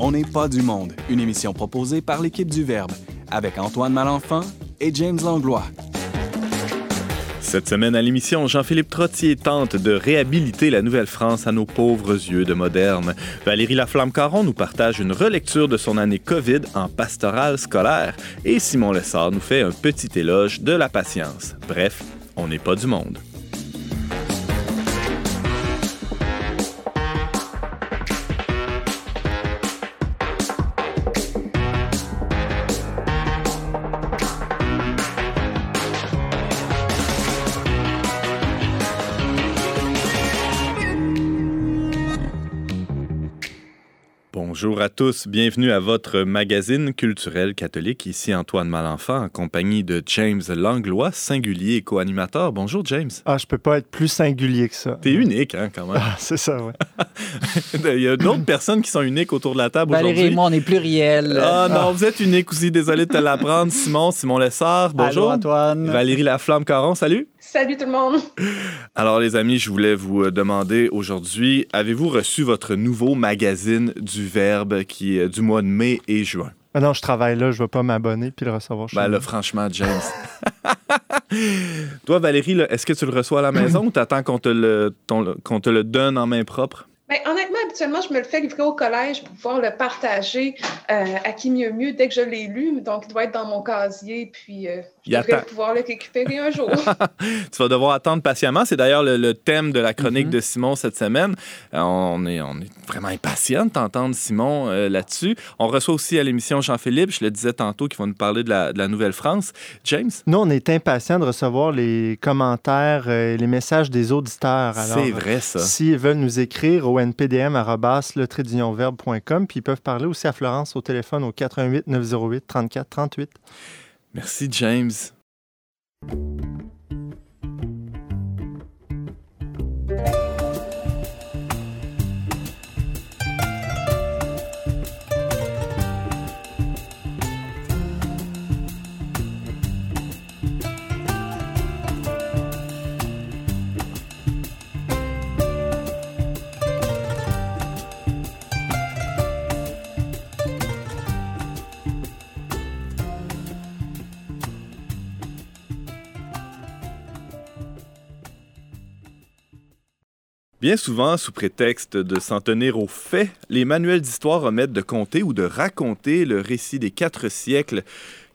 On n'est pas du monde, une émission proposée par l'équipe du Verbe, avec Antoine Malenfant et James Langlois. Cette semaine à l'émission, Jean-Philippe Trottier tente de réhabiliter la Nouvelle-France à nos pauvres yeux de moderne. Valérie Laflamme-Caron nous partage une relecture de son année COVID en pastoral scolaire. Et Simon Lessard nous fait un petit éloge de la patience. Bref, on n'est pas du monde. Bonjour à tous, bienvenue à votre magazine culturel catholique. Ici Antoine Malenfant en compagnie de James Langlois, singulier et co-animateur. Bonjour James. Ah, je peux pas être plus singulier que ça. T'es unique, hein, quand même. Ah, c'est ça, ouais. Il y a d'autres personnes qui sont uniques autour de la table aujourd'hui. Valérie et moi, on est pluriel. Ah non, vous êtes unique aussi. Désolé de te l'apprendre. Simon, Simon Lessard, bonjour. Allô, Antoine. Valérie Laflamme-Caron, salut. Salut tout le monde. Alors les amis, je voulais vous demander aujourd'hui, avez-vous reçu votre nouveau magazine du Verbe qui est du mois de mai et juin? Ah non, je travaille là, je vais pas m'abonner puis le recevoir chez Ben là, franchement, James. Toi, Valérie, est-ce que tu le reçois à la maison ou t'attends qu'on te, le, ton- qu'on te le donne en main propre? Ben, honnêtement, habituellement, je me le fais livrer au collège pour pouvoir le partager euh, à qui mieux mieux dès que je l'ai lu. Donc, il doit être dans mon casier, puis euh, je devrais attend. pouvoir le récupérer un jour. Tu vas devoir attendre patiemment. C'est d'ailleurs le, le thème de la chronique Mhm. de Simon cette semaine. Euh, on, est, on est vraiment impatient d'entendre Simon euh, là-dessus. On reçoit aussi à l'émission Jean-Philippe, je le disais tantôt, qui va nous parler de la, de la Nouvelle-France. James? Nous, on est impatients de recevoir les commentaires euh, et les messages des auditeurs. C'est vrai, ça. S'ils veulent nous écrire au npdm.com, puis ils peuvent parler aussi à Florence au téléphone au 88 908 34 38. Merci, James. Bien souvent, sous prétexte de s'en tenir aux faits, les manuels d'histoire omettent de compter ou de raconter le récit des quatre siècles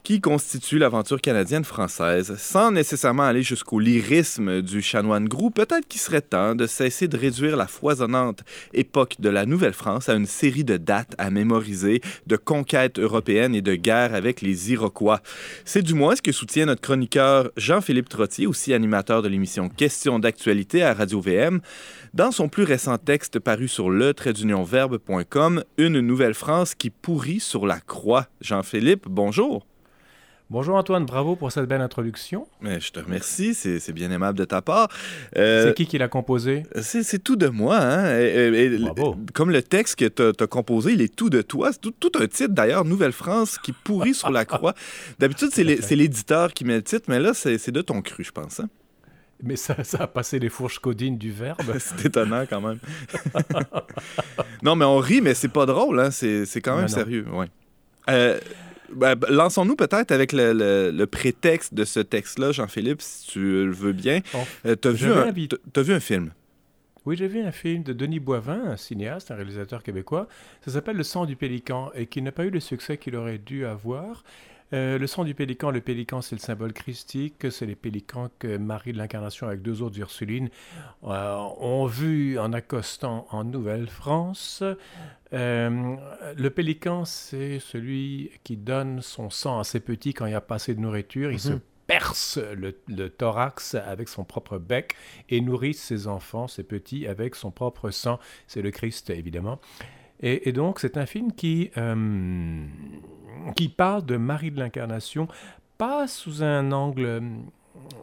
qui constituent l'aventure canadienne-française, sans nécessairement aller jusqu'au lyrisme du chanoine Groux, peut-être qu'il serait temps de cesser de réduire la foisonnante époque de la Nouvelle-France à une série de dates à mémoriser, de conquêtes européennes et de guerres avec les Iroquois. C'est du moins ce que soutient notre chroniqueur Jean-Philippe Trottier, aussi animateur de l'émission Questions d'actualité à Radio-VM. Dans son plus récent texte paru sur le verbe.com, Une Nouvelle-France qui pourrit sur la croix. Jean-Philippe, bonjour. Bonjour Antoine, bravo pour cette belle introduction. Mais je te remercie, c'est c'est bien aimable de ta part. Euh, C'est qui qui l'a composé? c'est c'est tout de moi, hein? Et- et- et- Bravo. Comme le texte que tu as, composé, il est tout de toi. C'est tout, tout un titre d'ailleurs, Nouvelle-France qui pourrit sur la croix. D'habitude, c'est les- c'est l'éditeur qui met le titre, mais là, c'est c'est de ton cru, je pense. hein? Mais ça, ça a passé les fourches codines du verbe. C'est étonnant quand même. non, mais on rit, mais c'est pas drôle, hein? C'est c'est quand même Non, non. sérieux. Ouais. Euh, ben, ben, Lançons-nous peut-être avec le, le- le prétexte de ce texte-là, Jean-Philippe, si tu le veux bien. Bon, Euh, invité- t'as- t'as vu un film? Oui, j'ai vu un film de Denis Boivin, un cinéaste, un réalisateur québécois. Ça s'appelle Le sang du pélican et qui n'a pas eu le succès qu'il aurait dû avoir. Euh, le sang du pélican, le pélican, c'est le symbole christique. C'est les pélicans que Marie de l'Incarnation avec deux autres Ursulines euh, ont vu en accostant en Nouvelle-France. Euh, le pélican, c'est celui qui donne son sang à ses petits quand il n'y a pas assez de nourriture. Il se Mhm. perce le, le thorax avec son propre bec et nourrit ses enfants, ses petits, avec son propre sang. C'est le Christ, évidemment. Et, donc, c'est un film qui, euh, qui parle de Marie de l'Incarnation, pas sous un angle,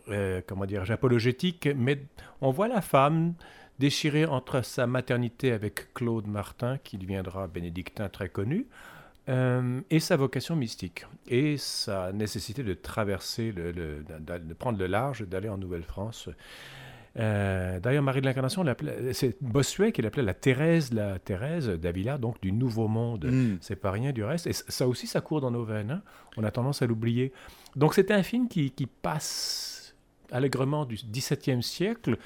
euh, comment dire, apologétique, mais on voit la femme déchirée entre sa maternité avec Claude Martin, qui deviendra bénédictin très connu, euh, et sa vocation mystique, et sa nécessité de traverser, de prendre le large, d'aller en Nouvelle-France. D'ailleurs, Marie de l'Incarnation, c'est Bossuet qui l'appelait la Thérèse, la Thérèse d'Avila, donc du Nouveau Monde. Mm. C'est pas rien du reste. Et ça aussi, ça court dans nos veines. Hein. On a tendance à l'oublier. Donc, c'était un film qui, qui passe allègrement du XVIIe siècle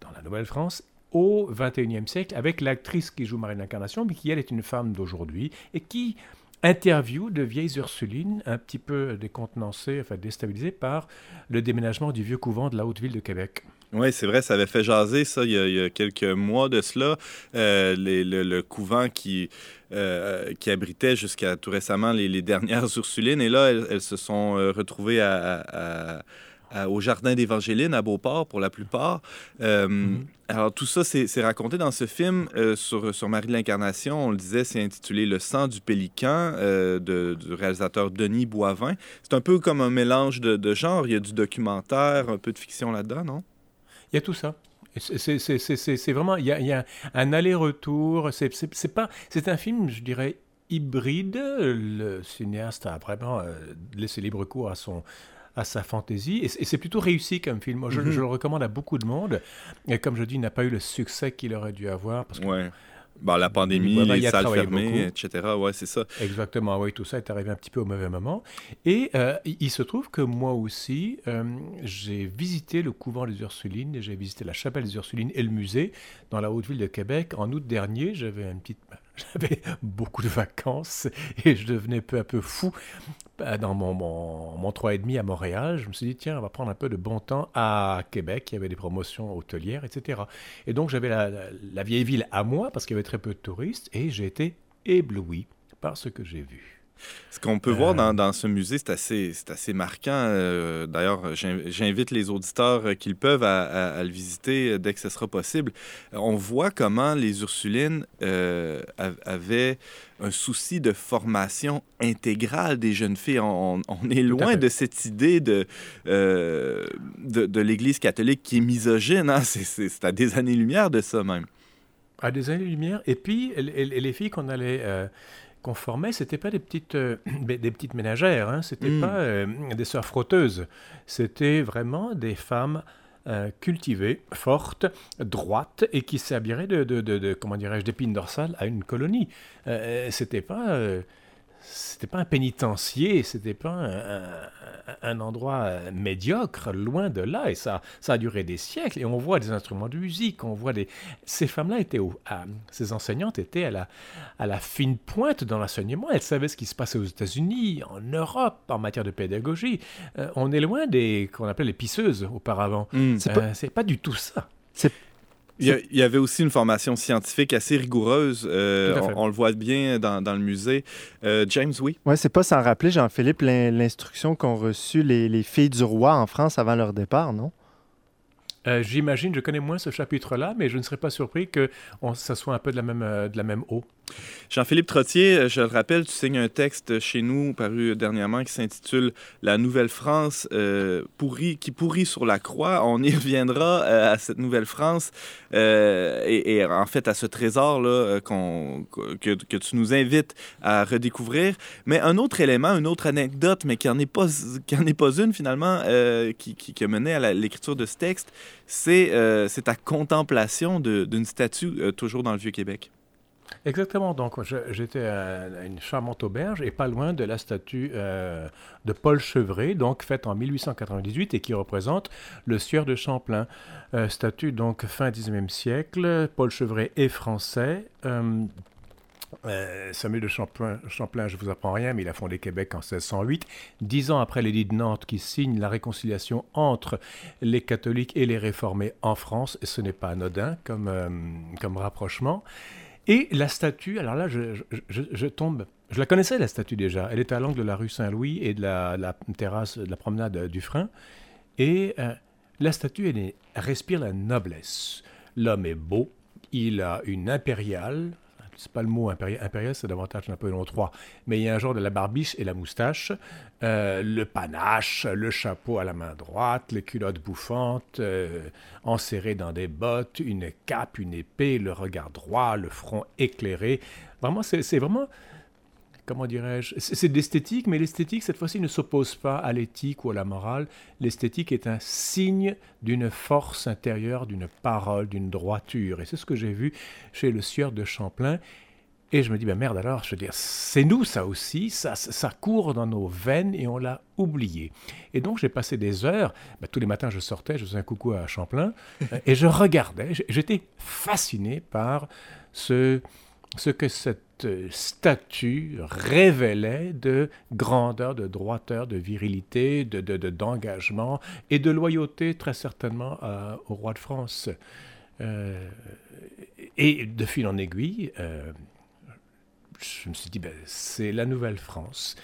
dans la Nouvelle-France au XXIe siècle avec l'actrice qui joue Marie l'Incarnation, mais qui elle est une femme d'aujourd'hui et qui interview de vieilles Ursulines un petit peu décontenancées, enfin déstabilisées par le déménagement du vieux couvent de la Haute-Ville de Québec. Oui, c'est vrai, ça avait fait jaser ça il y a, quelques mois de cela. Euh, le, couvent qui, euh, qui abritait jusqu'à tout récemment les, dernières Ursulines. Et là, elles, se sont euh, retrouvées à au jardin d'Évangéline à Beauport pour la plupart. Euh, mhm. Alors tout ça, c'est raconté dans ce film euh, sur, sur Marie de l'Incarnation. On le disait, c'est intitulé Le sang du pélican euh, de, du réalisateur Denis Boivin. C'est un peu comme un mélange de, de genres. Il y a du documentaire, un peu de fiction là-dedans, non? Il y a tout ça. C'est vraiment, il y a, il y a un aller-retour. C'est pas, c'est un film, je dirais, hybride. Le cinéaste a vraiment laissé libre cours à son, à sa fantaisie. Et c'est plutôt réussi comme film. Mhm. je, le recommande à beaucoup de monde. Et comme je dis, il n'a pas eu le succès qu'il aurait dû avoir. Parce que, ouais. Bah, la pandémie, les salles fermées, etc. Ouais, c'est ça. Exactement, oui, tout ça est arrivé un petit peu au mauvais moment. Et euh, il se trouve que moi aussi, euh, j'ai visité le couvent des Ursulines, j'ai visité la chapelle des Ursulines et le musée dans la haute ville de Québec. En août dernier, j'avais une petite j'avais beaucoup de vacances et je devenais peu à peu fou bah, dans mon, mon, mon 3,5 à Montréal. Je me suis dit, tiens, on va prendre un peu de bon temps à Québec. Il y avait des promotions hôtelières, etc. Et donc, j'avais la, la, vieille ville à moi parce qu'il y avait très peu de touristes et j'ai été ébloui par ce que j'ai vu. Ce qu'on peut voir dans, dans, ce musée, c'est assez, assez marquant. Euh, d'ailleurs, j'invite les auditeurs euh, qu'ils peuvent à, le visiter euh, dès que ce sera possible. On voit comment les Ursulines avaient un souci de formation intégrale des jeunes filles. On, est loin de cette idée de, de, de l'Église catholique qui est misogyne. Hein? C'est à des années-lumière de ça même. À des années-lumière. Et puis, les filles qu'on allait qu'on formait, c'était pas des petites, euh, des petites ménagères, hein, c'était hmm. pas euh, des sœurs frotteuses, c'était vraiment des femmes euh, cultivées, fortes, droites et qui s'habilleraient de, de, de, comment dirais-je, d'épines dorsales à une colonie. c'était pas c'était pas un pénitencier, c'était pas un, endroit euh, médiocre, loin de là. Et ça, ça a duré des siècles. Et on voit des instruments de musique, on voit des. Ces femmes-là étaient, ces enseignantes étaient à la, à la fine pointe dans l'enseignement. Elles savaient ce qui se passait aux États-Unis, en Europe, en matière de pédagogie. Euh, on est loin des qu'on appelait les pisseuses auparavant. Hmm. C'est pas, pas du tout ça. C'est il y, avait aussi une formation scientifique assez rigoureuse. Euh, on, le voit bien dans, dans le musée. Euh, James, oui? Oui, c'est pas sans rappeler, Jean-Philippe, l'instruction qu'ont reçue les, les, filles du roi en France avant leur départ, non? Euh, j'imagine, je connais moins ce chapitre-là, mais je ne serais pas surpris que on, ça soit un peu de la même, de la même eau. Jean-Philippe Trottier, euh, je le rappelle, tu signes un texte chez nous paru dernièrement qui s'intitule La Nouvelle-France euh, qui pourrit sur la croix. On y reviendra euh, à cette Nouvelle-France et, en fait à ce trésor-là que, que, tu nous invites à redécouvrir. Mais un autre élément, une autre anecdote, mais qui n'en est, pas, qui est pas une finalement, qui, qui, a mené à l'écriture de ce texte, c'est ta contemplation d'une statue toujours dans le Vieux-Québec. Exactement. Donc, j'étais à une charmante auberge et pas loin de la statue euh, de Paul Chevret, donc faite en 1898 et qui représente le sieur de Champlain. Euh, statue donc fin 19e siècle. Paul Chevret est français. Euh, Samuel de Champlain, Champlain, je vous apprends rien, mais il a fondé Québec en 1608, dix ans après l'édit de Nantes qui signe la réconciliation entre les catholiques et les réformés en France. Ce n'est pas anodin comme, comme rapprochement. Et la statue, alors là, je, tombe. Je la connaissais, la statue déjà. Elle était à l'angle de la rue Saint-Louis et de la, terrasse de la promenade du Frein. Et euh, la statue, elle, respire la noblesse. L'homme est beau, il a une impériale, c'est pas le mot impérial, c'est davantage Napoléon III, mais il y a un genre de la barbiche et la moustache, euh, le panache, le chapeau à la main droite, les culottes bouffantes, euh, enserrées dans des bottes, une cape, une épée, le regard droit, le front éclairé. Vraiment, c'est vraiment comment dirais-je, c'est d'esthétique, mais l'esthétique, cette fois-ci, ne s'oppose pas à l'éthique ou à la morale. L'esthétique est un signe d'une force intérieure, d'une parole, d'une droiture. Et c'est ce que j'ai vu chez le sieur de Champlain. Et je me dis, ben merde alors, je veux c'est nous ça aussi, ça, ça court dans nos veines et on l'a oublié. Et donc j'ai passé des heures, ben, tous les matins je sortais, je faisais un coucou à Champlain, et je regardais, j'étais fasciné par ce, ce que cette statue révélait de grandeur, de droiteur, de virilité, de, d'engagement et de loyauté très certainement au roi de France. Euh, et de fil en aiguille, euh, je me suis dit, ben, c'est la Nouvelle-France.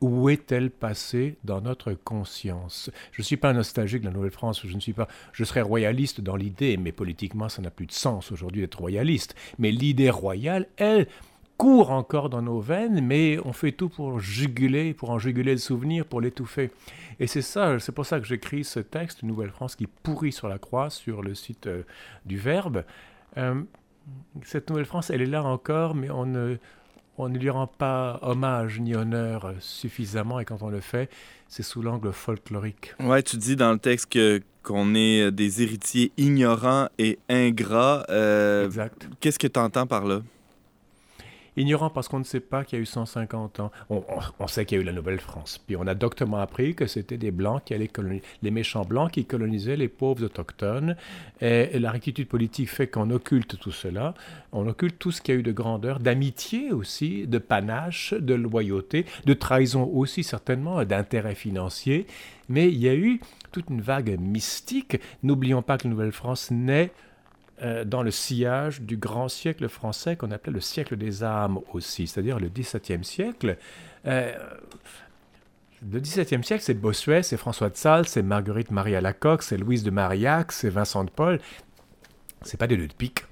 Où est-elle passée dans notre conscience? Je ne suis pas nostalgique de la Nouvelle-France, je ne suis pas. Je serais royaliste dans l'idée, mais politiquement, ça n'a plus de sens aujourd'hui d'être royaliste. Mais l'idée royale, elle, court encore dans nos veines, mais on fait tout pour juguler, pour en juguler le souvenir, pour l'étouffer. Et c'est ça, c'est pour ça que j'écris ce texte, Nouvelle-France, qui pourrit sur la croix, sur le site euh, du Verbe. Euh, cette Nouvelle-France, elle est là encore, mais on ne, on ne lui rend pas hommage ni honneur suffisamment, et quand on le fait, c'est sous l'angle folklorique. Ouais, tu dis dans le texte que qu'on est des héritiers ignorants et ingrats. Euh, exact. Qu'est-ce que tu entends par là? Ignorant parce qu'on ne sait pas qu'il y a eu 150 ans. On, sait qu'il y a eu la Nouvelle-France. Puis on a doctement appris que c'était des Blancs qui allaient coloniser, les méchants Blancs qui colonisaient les pauvres autochtones. Et, la rectitude politique fait qu'on occulte tout cela. On occulte tout ce qu'il y a eu de grandeur, d'amitié aussi, de panache, de loyauté, de trahison aussi certainement, d'intérêt financier. Mais il y a eu toute une vague mystique. N'oublions pas que la Nouvelle-France naît euh, dans le sillage du grand siècle français qu'on appelait le siècle des âmes aussi, c'est-à-dire le XVIIe siècle. Euh, le XVIIe siècle, c'est Bossuet, c'est François de Sales, c'est Marguerite Marie Alacoque, c'est Louise de Marillac, c'est Vincent de Paul. C'est pas des deux de pique.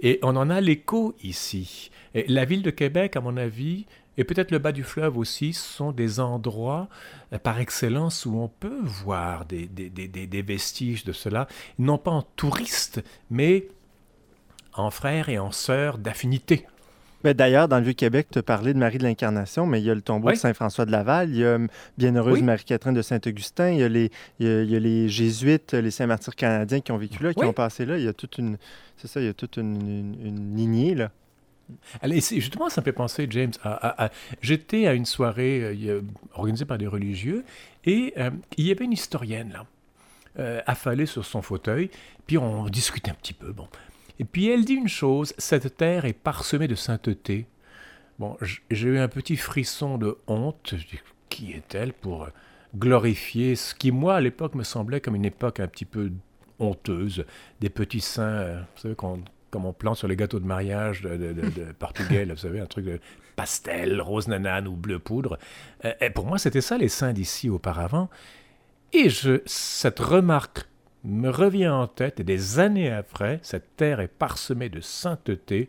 Et on en a l'écho ici. Et la ville de Québec, à mon avis, et peut-être le bas du fleuve aussi sont des endroits euh, par excellence où on peut voir des, des, vestiges de cela, non pas en touristes, mais en frères et en sœurs d'affinité. Ben, d'ailleurs, dans le Vieux-Québec, tu parlais de Marie de l'Incarnation, mais il y a le tombeau de Saint-François de Laval, il y a hum, Bienheureuse Marie-Catherine de Saint-Augustin, il, y a les, il, y a, les Jésuites, les Saint-Martyrs canadiens qui ont vécu là, qui ont passé là. Il y a toute une, c'est ça, il y a toute une, une, une lignée là. Allez, justement, ça me fait penser, James, j'étais à une soirée euh, organisée par des religieux et euh, il y avait une historienne là, euh, affalée sur son fauteuil, puis on discutait un petit peu. Bon. Et puis elle dit une chose cette terre est parsemée de sainteté. Bon, j'ai eu un petit frisson de honte. qui est-elle pour glorifier ce qui, moi, à l'époque, me semblait comme une époque un petit peu honteuse, des petits saints, vous savez, qu'on comme on plante sur les gâteaux de mariage de, portugais, vous savez, un truc de pastel, rose nanane ou bleu poudre. Euh, et pour moi, c'était ça les saints d'ici auparavant. Et je, cette remarque me revient en tête, et des années après, cette terre est parsemée de sainteté,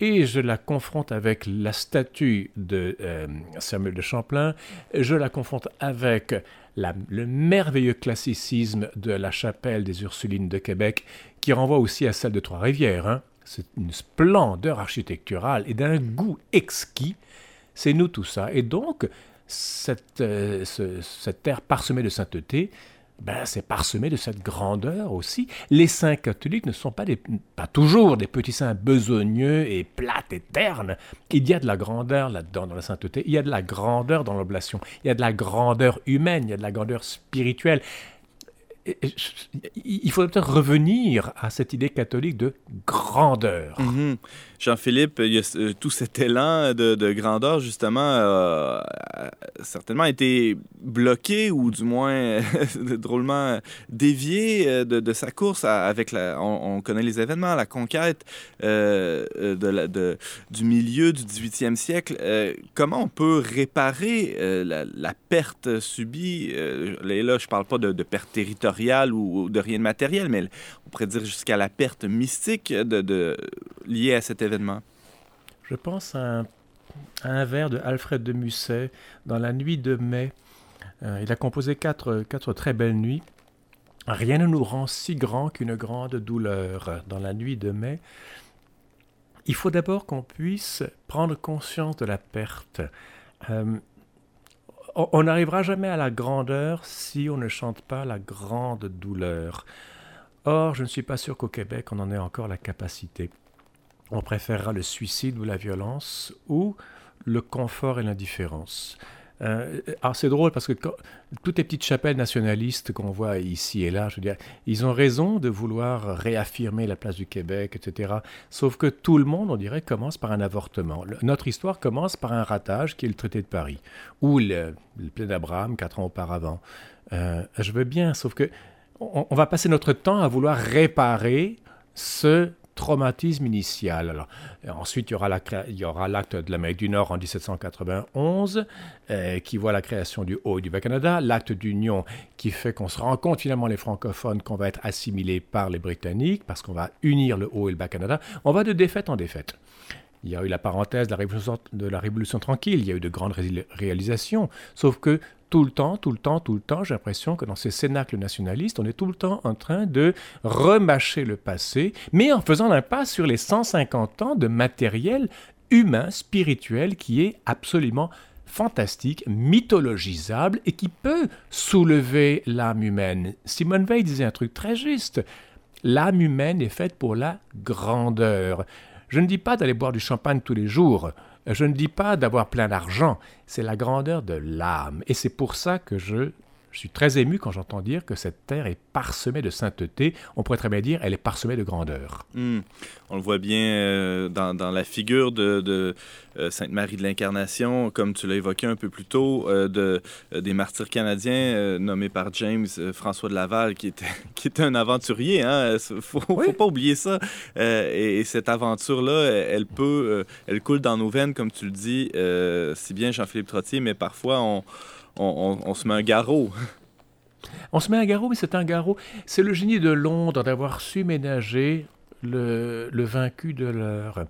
et je la confronte avec la statue de euh, Samuel de Champlain, je la confronte avec le merveilleux classicisme de la chapelle des Ursulines de Québec, qui renvoie aussi à celle de Trois-Rivières. Hein. C'est une splendeur architecturale et d'un goût exquis. C'est nous tout ça. Et donc, cette, euh, cette terre parsemée de sainteté, ben, c'est parsemé de cette grandeur aussi. Les saints catholiques ne sont pas, des, pas toujours des petits saints besogneux et plates et ternes. Il y a de la grandeur là-dedans dans la sainteté, il y a de la grandeur dans l'oblation, il y a de la grandeur humaine, il y a de la grandeur spirituelle il faudrait peut-être revenir à cette idée catholique de grandeur. Mhm. Jean-Philippe, a euh, tout cet élan de, grandeur, justement, euh, a certainement été bloqué ou du moins drôlement dévié euh, de, sa course avec la. On, connaît les événements, la conquête du milieu du 18e siècle. comment on peut réparer la, perte subie? Là, je ne parle pas de, perte territoriale ou, de rien de matériel, mais on pourrait dire jusqu'à la perte mystique liée à cet événement je pense à un, vers de Alfred de Musset dans La nuit de mai. Euh, il a composé quatre, très belles nuits. Rien ne nous rend si grand qu'une grande douleur. Dans la nuit de mai, il faut d'abord qu'on puisse prendre conscience de la perte. Euh, on n'arrivera jamais à la grandeur si on ne chante pas la grande douleur. Or, je ne suis pas sûr qu'au Québec, on en ait encore la capacité. On préférera le suicide ou la violence ou le confort et l'indifférence. Euh, alors c'est drôle parce que toutes les petites chapelles nationalistes qu'on voit ici et là, je ils ont raison de vouloir réaffirmer la place du Québec, etc. Sauf que tout le monde, on dirait, commence par un avortement. notre histoire commence par un ratage qui est le traité de Paris, ou le, le d'Abraham quatre ans auparavant. Euh, je veux bien, sauf que on, va passer notre temps à vouloir réparer ce traumatisme initial. Alors, ensuite, il y aura l'acte de l'Amérique du Nord en 1791 euh, qui voit la création du Haut et du Bas-Canada, l'acte d'union qui fait qu'on se rend compte finalement les francophones qu'on va être assimilés par les Britanniques parce qu'on va unir le Haut et le Bas-Canada. On va de défaite en défaite. Il y a eu la parenthèse de la Révolution, tranquille, il y a eu de grandes réalisations, sauf que tout le temps, tout le temps, tout le temps, j'ai l'impression que dans ces cénacles nationalistes, on est tout le temps en train de remâcher le passé, mais en faisant l'impasse sur les 150 ans de matériel humain, spirituel, qui est absolument fantastique, mythologisable et qui peut soulever l'âme humaine. Simone Veil disait un truc très juste. L'âme humaine est faite pour la grandeur. Je ne dis pas d'aller boire du champagne tous les jours. Je ne dis pas d'avoir plein d'argent, c'est la grandeur de l'âme. Et c'est pour ça que je, suis très ému quand j'entends dire que cette terre est parsemée de sainteté. On pourrait très bien dire elle est parsemée de grandeur. Hmm. On le voit bien euh, dans, la figure de, euh, Sainte Marie de l'Incarnation, comme tu l'as évoqué un peu plus tôt, euh, de, des martyrs canadiens nommés par James François de Laval, qui était, qui était un aventurier. Il hein? ne faut, pas oublier ça. Et, cette aventure-là, elle peut, elle coule dans nos veines, comme tu le dis, si bien Jean-Philippe Trottier, mais parfois on, on, on se met un garrot. On se met un garrot, mais c'est un garrot. C'est le génie de Londres d'avoir su ménager le, vaincu de l'heure.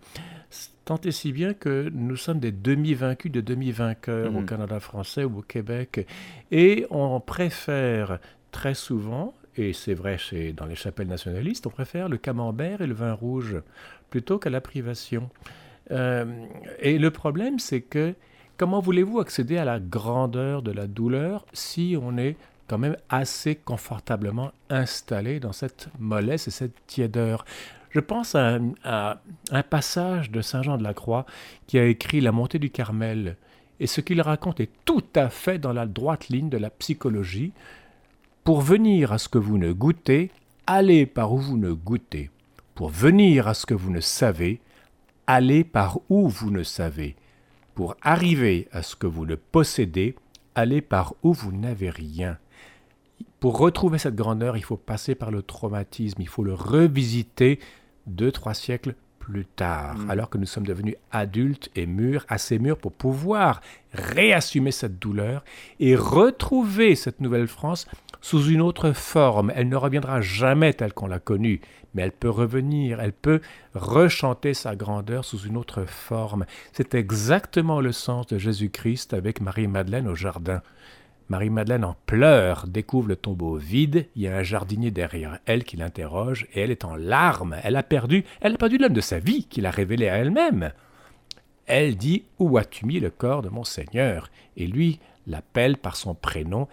Tant et si bien que nous sommes des demi-vaincus de demi-vainqueurs au mm. Canada français ou au Québec. Et on préfère très souvent, et c'est vrai chez, dans les chapelles nationalistes, on préfère le camembert et le vin rouge plutôt qu'à la privation. Euh, et le problème, c'est que comment voulez-vous accéder à la grandeur de la douleur si on est quand même assez confortablement installé dans cette mollesse et cette tiédeur? Je pense à, un passage de Saint Jean de la Croix qui a écrit La montée du Carmel. Et ce qu'il raconte est tout à fait dans la droite ligne de la psychologie. Pour venir à ce que vous ne goûtez, allez par où vous ne goûtez. Pour venir à ce que vous ne savez, allez par où vous ne savez. Pour arriver à ce que vous ne possédez, allez par où vous n'avez rien. Pour retrouver cette grandeur, il faut passer par le traumatisme, il faut le revisiter deux, trois siècles plus tard, mm. alors que nous sommes devenus adultes et mûrs, assez mûrs pour pouvoir réassumer cette douleur et retrouver cette nouvelle France sous une autre forme. Elle ne reviendra jamais telle qu'on l'a connue, mais elle peut revenir, elle peut rechanter sa grandeur sous une autre forme. C'est exactement le sens de Jésus-Christ avec Marie-Madeleine au jardin. Marie-Madeleine en pleurs découvre le tombeau vide, il y a un jardinier derrière elle qui l'interroge et elle est en larmes, elle a perdu, elle a perdu l'homme de sa vie qu'il a révélé à elle-même. Elle dit Où as-tu mis le corps de mon Seigneur? Et lui l'appelle par son prénom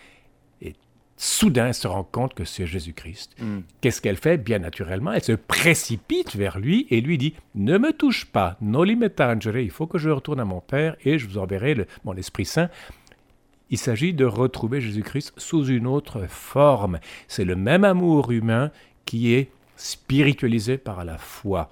soudain elle se rend compte que c'est Jésus-Christ. Hmm. Qu'est-ce qu'elle fait? Bien naturellement, elle se précipite vers lui et lui dit Ne me touche pas, non li il faut que je retourne à mon Père et je vous enverrai mon Esprit Saint il s'agit de retrouver Jésus-Christ sous une autre forme. C'est le même amour humain qui est spiritualisé par la foi.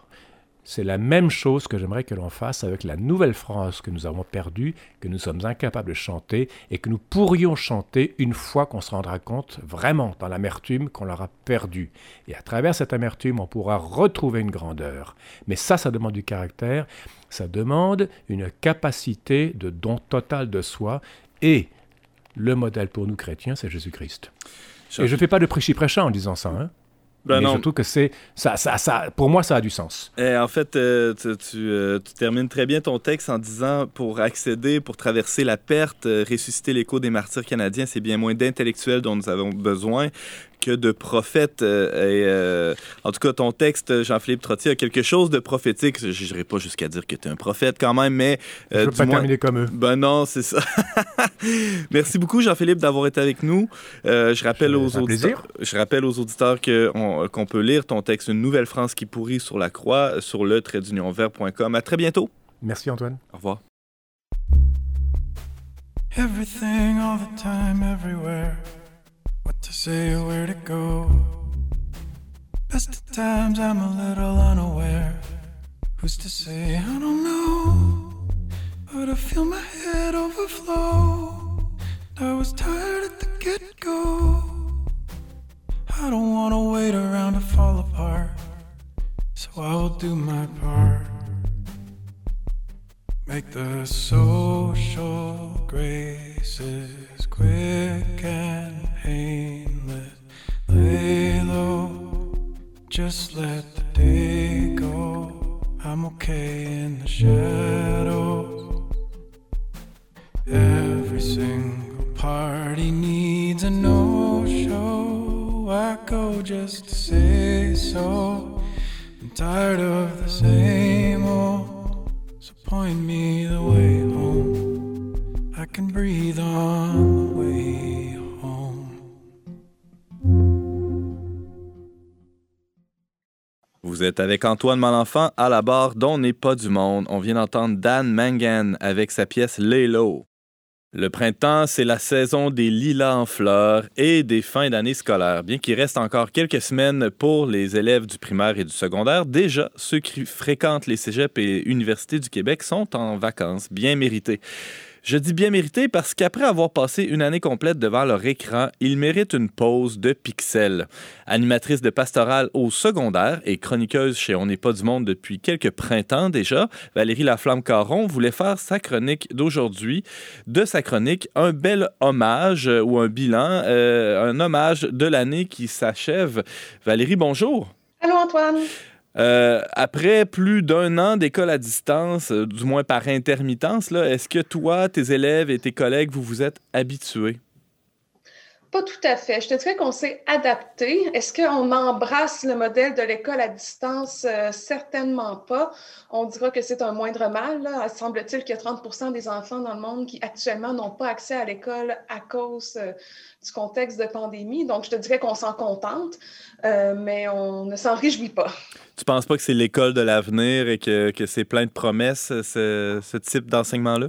C'est la même chose que j'aimerais que l'on fasse avec la nouvelle France que nous avons perdue, que nous sommes incapables de chanter et que nous pourrions chanter une fois qu'on se rendra compte vraiment dans l'amertume qu'on l'aura perdue. Et à travers cette amertume, on pourra retrouver une grandeur. Mais ça, ça demande du caractère, ça demande une capacité de don total de soi et le modèle pour nous chrétiens, c'est Jésus-Christ. Et je ne fais pas de prêchi-prêchant en disant ça. Hein. Ben mais surtout que c'est ça, ça, ça, pour moi, ça a du sens. Et eh, en fait, euh, tu, euh, tu, termines très bien ton texte en disant pour accéder, pour traverser la perte, euh, ressusciter l'écho des martyrs canadiens, c'est bien moins d'intellectuels dont nous avons besoin que de prophètes. Euh, et, en tout cas, ton texte, Jean-Philippe Trottier, a quelque chose de prophétique. Je n'irai pas jusqu'à dire que tu es un prophète quand même, mais... je veux pas terminer comme eux. Ben non, c'est ça. Merci beaucoup, Jean-Philippe, d'avoir été avec nous. je, rappelle aux auditeurs, je rappelle aux auditeurs qu'on peut lire ton texte Une nouvelle France qui pourrit sur la croix sur le trait À très bientôt. Merci, Antoine. Au revoir. Everything all the time, everywhere. What to say or where to go. Best of times, I'm a little unaware. Who's to say? I don't know. But I feel my head overflow. I was tired at the get go. I don't wanna wait around to fall apart. So I will do my part. Make the social graces quick and painless. Lay low, just let the day go. I'm okay in the shadows. Every single party needs a no show. I go just to say so. I'm tired of the same old. So point me the way home. I can breathe. Vous êtes avec Antoine Malenfant à la barre dont n'est pas du monde. On vient d'entendre Dan Mangan avec sa pièce Laylo. Le printemps, c'est la saison des lilas en fleurs et des fins d'année scolaire. Bien qu'il reste encore quelques semaines pour les élèves du primaire et du secondaire, déjà, ceux qui fréquentent les cégeps et universités du Québec sont en vacances, bien méritées. Je dis bien mérité parce qu'après avoir passé une année complète devant leur écran, ils méritent une pause de pixels. Animatrice de pastorale au secondaire et chroniqueuse chez On n'est pas du monde depuis quelques printemps déjà, Valérie Laflamme-Caron voulait faire sa chronique d'aujourd'hui, de sa chronique, un bel hommage ou un bilan, euh, un hommage de l'année qui s'achève. Valérie, bonjour. Allô Antoine. Euh, après plus d'un an d'école à distance, euh, du moins par intermittence, est-ce que toi, tes élèves et tes collègues, vous vous êtes habitués? Pas tout à fait. Je te dirais qu'on s'est adapté. Est-ce qu'on embrasse le modèle de l'école à distance? Euh, certainement pas. On dira que c'est un moindre mal. Là. Semble-t-il qu'il y a 30 des enfants dans le monde qui actuellement n'ont pas accès à l'école à cause du contexte de pandémie. Donc, je te dirais qu'on s'en contente, mais on ne s'en réjouit pas. Tu penses pas que c'est l'école de l'avenir et que, c'est plein de promesses, ce, type d'enseignement-là?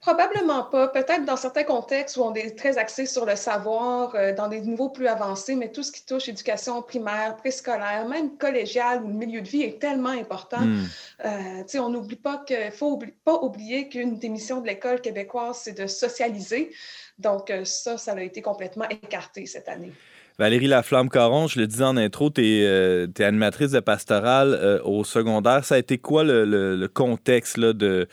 Probablement pas. Peut-être dans certains contextes où on est très axé sur le savoir, euh, dans des niveaux plus avancés, mais tout ce qui touche éducation primaire, préscolaire, même collégiale ou le milieu de vie est tellement important. Hmm. Euh, on n'oublie pas qu'il faut pas oublier qu'une des missions de l'école québécoise, c'est de socialiser. Donc euh, ça, ça a été complètement écarté cette année. Valérie Laflamme-Caron, je le disais en intro, tu es, euh, animatrice de pastorale au secondaire. Ça a été quoi le, contexte de,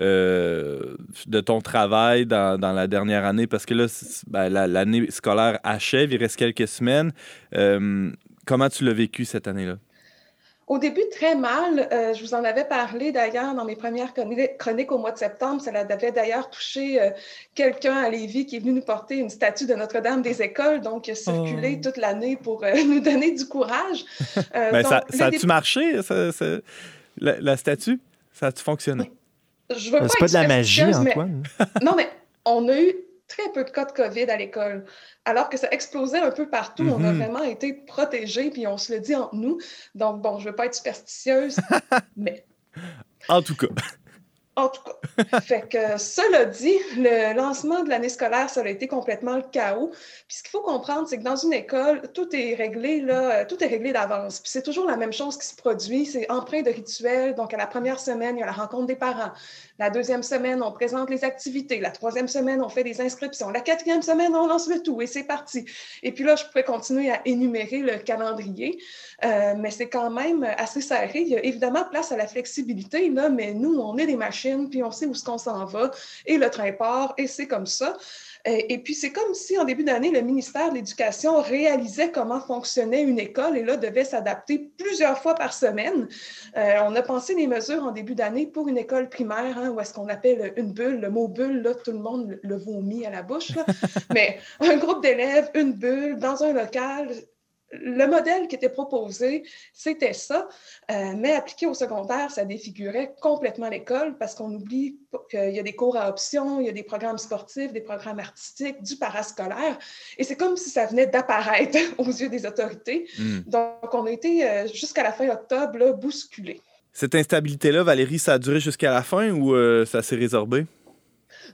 euh, de ton travail dans, la dernière année? Parce que là, ben, l'année scolaire achève, il reste quelques semaines. comment tu l'as vécu cette année-là? Au début, très mal. Euh, je vous en avais parlé d'ailleurs dans mes premières chroniques au mois de septembre. Ça avait d'ailleurs touché euh, quelqu'un à Lévis qui est venu nous porter une statue de Notre-Dame des écoles, donc a circulé oh. toute l'année pour euh, nous donner du courage. Ben, ça, a-tu marché, la, statue? Ça a-tu fonctionné? Je veux pas C'est pas de la magie, Antoine. non, mais on a eu très peu de cas de COVID à l'école. Alors que ça explosait un peu partout, on a mm-hmm. vraiment été protégés, puis on se le dit entre nous. Donc, bon, je ne veux pas être superstitieuse, mais. En tout cas. En tout cas. fait que, cela dit, le lancement de l'année scolaire, ça a été complètement le chaos. Puis ce qu'il faut comprendre, c'est que dans une école, tout est réglé, là, tout est réglé d'avance. Puis c'est toujours la même chose qui se produit. C'est empreint de rituels. Donc, à la première semaine, il y a la rencontre des parents. La deuxième semaine, on présente les activités. La troisième semaine, on fait des inscriptions. La quatrième semaine, on lance le tout et c'est parti. Et puis là, je pourrais continuer à énumérer le calendrier, euh, mais c'est quand même assez serré. Il y a évidemment place à la flexibilité, là, mais nous, on est des machines, puis on sait où ce qu'on s'en va, et le train part, et c'est comme ça. Euh, et puis, c'est comme si, en début d'année, le ministère de l'Éducation réalisait comment fonctionnait une école et là, devait s'adapter plusieurs fois par semaine. Euh, on a pensé des mesures en début d'année pour une école primaire, hein, où est-ce qu'on appelle une bulle. Le mot bulle, là, tout le monde le vomit à la bouche. Mais un groupe d'élèves, une bulle, dans un local, le modèle qui était proposé, c'était ça, euh, mais appliqué au secondaire, ça défigurait complètement l'école parce qu'on oublie qu'il y a des cours à option, il y a des programmes sportifs, des programmes artistiques, du parascolaire, et c'est comme si ça venait d'apparaître aux yeux des autorités. Hmm. Donc, on a été euh, jusqu'à la fin octobre bousculés. Cette instabilité-là, Valérie, ça a duré jusqu'à la fin ou euh, ça s'est résorbé?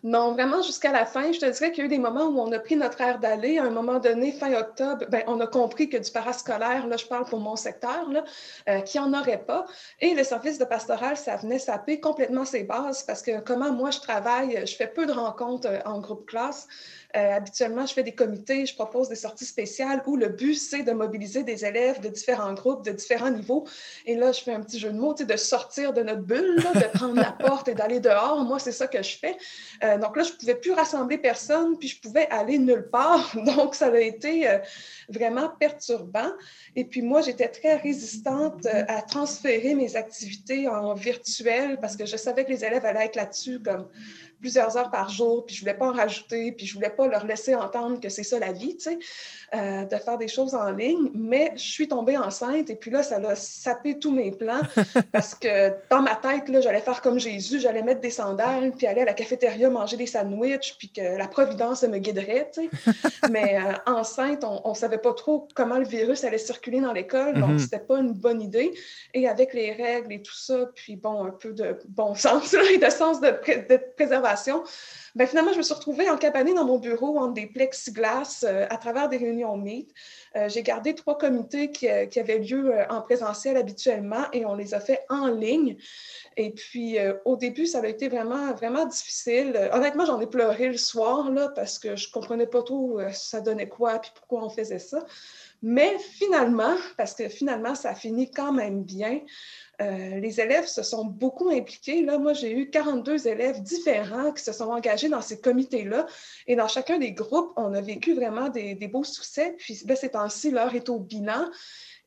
Non, vraiment jusqu'à la fin, je te dirais qu'il y a eu des moments où on a pris notre air d'aller. À un moment donné, fin octobre, ben, on a compris que du parascolaire, là, je parle pour mon secteur, là, euh, qu'il en aurait pas. Et le service de pastoral, ça venait saper complètement ses bases parce que comment moi je travaille, je fais peu de rencontres euh, en groupe classe. Euh, habituellement, je fais des comités, je propose des sorties spéciales où le but, c'est de mobiliser des élèves de différents groupes, de différents niveaux. Et là, je fais un petit jeu de mots, de sortir de notre bulle, de prendre la porte et d'aller dehors. Moi, c'est ça que je fais. Euh, donc là, je ne pouvais plus rassembler personne, puis je pouvais aller nulle part. Donc, ça a été euh, vraiment perturbant. Et puis moi, j'étais très résistante à transférer mes activités en virtuel parce que je savais que les élèves allaient être là-dessus comme plusieurs heures par jour, puis je voulais pas en rajouter, puis je voulais pas leur laisser entendre que c'est ça la vie, tu sais, euh, de faire des choses en ligne. Mais je suis tombée enceinte et puis là, ça a sapé tous mes plans parce que dans ma tête, là, j'allais faire comme Jésus, j'allais mettre des sandales, puis aller à la cafétéria manger des sandwichs, puis que la providence me guiderait, tu sais. Mais euh, enceinte, on, ne savait pas trop comment le virus allait circuler dans l'école, donc mm-hmm. c'était pas une bonne idée. Et avec les règles et tout ça, puis bon, un peu de bon sens et de sens de, de préservation ben, finalement, je me suis retrouvée encabanée dans mon bureau entre des plexiglas euh, à travers des réunions Meet. Euh, j'ai gardé trois comités qui, euh, avaient lieu en présentiel habituellement et on les a fait en ligne. Et puis, au début, ça avait été vraiment, vraiment difficile. honnêtement, j'en ai pleuré le soir là, parce que je ne comprenais pas trop ça donnait quoi et pourquoi on faisait ça. Mais finalement, parce que finalement, ça finit quand même bien, euh, les élèves se sont beaucoup impliqués. Là, moi, j'ai eu 42 élèves différents qui se sont engagés dans ces comités-là. Et dans chacun des groupes, on a vécu vraiment des, beaux succès. Puis, ben, ces temps-ci, l'heure est au bilan.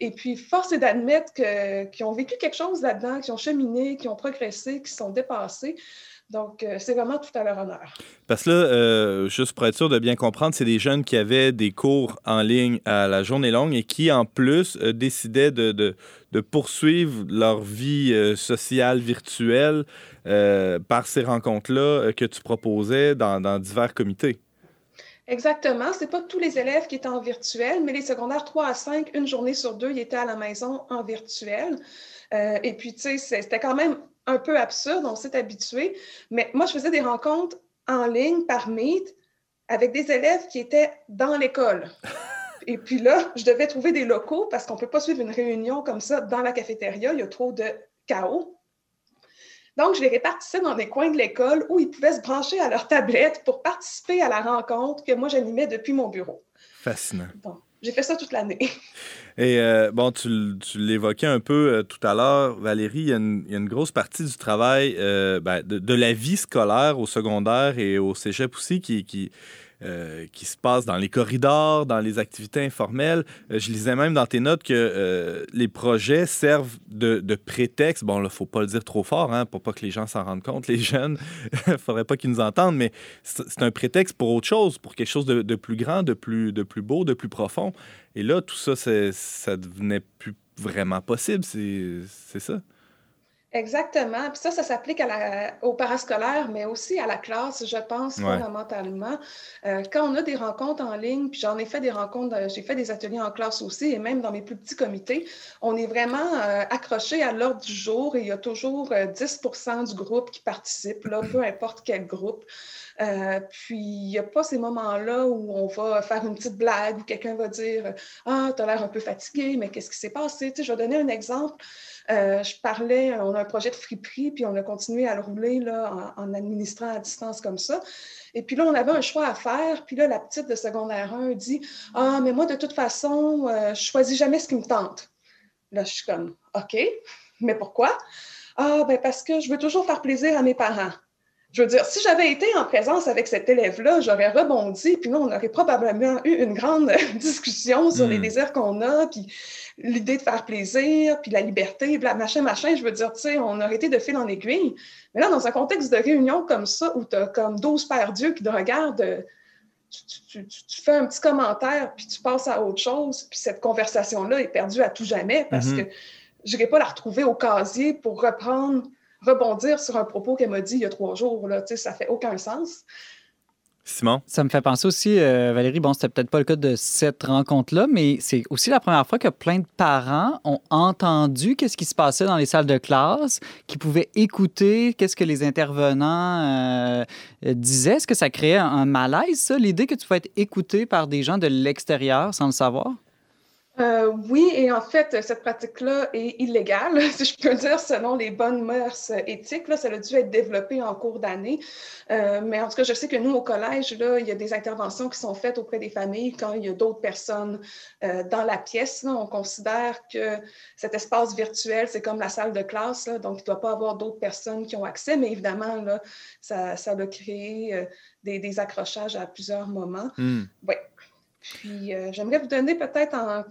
Et puis, force est d'admettre qu'ils ont vécu quelque chose là-dedans, qui ont cheminé, qui ont progressé, qui sont dépassés. Donc, euh, c'est vraiment tout à leur honneur. Parce que là, euh, juste pour être sûr de bien comprendre, c'est des jeunes qui avaient des cours en ligne à la journée longue et qui, en plus, euh, décidaient de, de, poursuivre leur vie sociale virtuelle par ces rencontres-là que tu proposais dans, dans divers comités. Exactement. Ce n'est pas tous les élèves qui étaient en virtuel, mais les secondaires 3 à 5, une journée sur deux, ils étaient à la maison en virtuel. et puis, tu sais, c'était quand même un peu absurde, on s'est habitué. Mais moi, je faisais des rencontres en ligne par Meet avec des élèves qui étaient dans l'école. Et puis là, je devais trouver des locaux parce qu'on ne peut pas suivre une réunion comme ça dans la cafétéria. Il y a trop de chaos. Donc, je les répartissais dans des coins de l'école où ils pouvaient se brancher à leur tablette pour participer à la rencontre que moi, j'animais depuis mon bureau. Fascinant. J'ai fait ça toute l'année. Et euh, bon, tu, l'évoquais un peu euh, tout à l'heure, Valérie, il y, a une, grosse partie du travail, euh, ben, de, la vie scolaire au secondaire et au cégep aussi qui, qui, euh, qui se passe dans les corridors, dans les activités informelles. Euh, je lisais même dans tes notes que euh, les projets servent de, prétexte. Bon, là, faut pas le dire trop fort hein, pour pas que les gens s'en rendent compte, les jeunes. Faudrait pas qu'ils nous entendent, mais c'est un prétexte pour autre chose, pour quelque chose de, plus grand, de plus, de plus beau, de plus profond. Et là, tout ça, ça devenait plus vraiment possible, c'est ça. Exactement. Puis ça, ça s'applique au parascolaire, mais aussi à la classe, je pense, fondamentalement. Euh, quand on a des rencontres en ligne, puis j'en ai fait des rencontres, euh, j'ai fait des ateliers en classe aussi, et même dans mes plus petits comités, on est vraiment euh, accroché à l'ordre du jour et il y a toujours 10% du groupe qui participe, là, peu importe quel groupe. puis, il n'y a pas ces moments-là où on va faire une petite blague, où quelqu'un va dire Ah, tu as l'air un peu fatigué, mais qu'est-ce qui s'est passé? Tu sais, je vais donner un exemple. Euh, je parlais, on a un projet de friperie, puis on a continué à le rouler là, en, administrant à distance comme ça. Et puis là, on avait un choix à faire. Puis là, la petite de secondaire 1 dit Ah, mais moi, de toute façon, euh, je choisis jamais ce qui me tente. Là, je suis comme OK, mais pourquoi? Ah, ben parce que je veux toujours faire plaisir à mes parents. Je veux dire, si j'avais été en présence avec cet élève-là, j'aurais rebondi, puis là, on aurait probablement eu une grande discussion sur les hmm. désirs qu'on a, puis l'idée de faire plaisir, puis la liberté, puis machin, machin. Je veux dire, tu sais, on aurait été de fil en aiguille. Mais là, dans un contexte de réunion comme ça, où tu as comme 12 pères Dieu qui te regardent, tu, fais un petit commentaire, puis tu passes à autre chose, puis cette conversation-là est perdue à tout jamais parce mm-hmm. que je n'irai pas la retrouver au casier pour reprendre rebondir sur un propos qu'elle m'a dit il y a trois jours. Là, ça fait aucun sens. Simon? Ça me fait penser aussi, euh, Valérie, bon, c'était peut-être pas le cas de cette rencontre-là, mais c'est aussi la première fois que plein de parents ont entendu qu'est-ce qui se passait dans les salles de classe, qui pouvaient écouter qu'est-ce que les intervenants euh, disaient. Est-ce que ça créait un malaise, ça, l'idée que tu vas être écouté par des gens de l'extérieur sans le savoir? Euh, oui, et en fait, cette pratique-là est illégale, si je peux dire, selon les bonnes mœurs éthiques. Là, ça a dû être développé en cours d'année. Euh, mais en tout cas, je sais que nous, au collège, là, il y a des interventions qui sont faites auprès des familles quand il y a d'autres personnes euh, dans la pièce. on considère que cet espace virtuel, c'est comme la salle de classe, donc il ne doit pas avoir d'autres personnes qui ont accès. Mais évidemment, là, ça, ça a créé des, accrochages à plusieurs moments. Hmm. Oui. Puis, j'aimerais vous donner peut-être en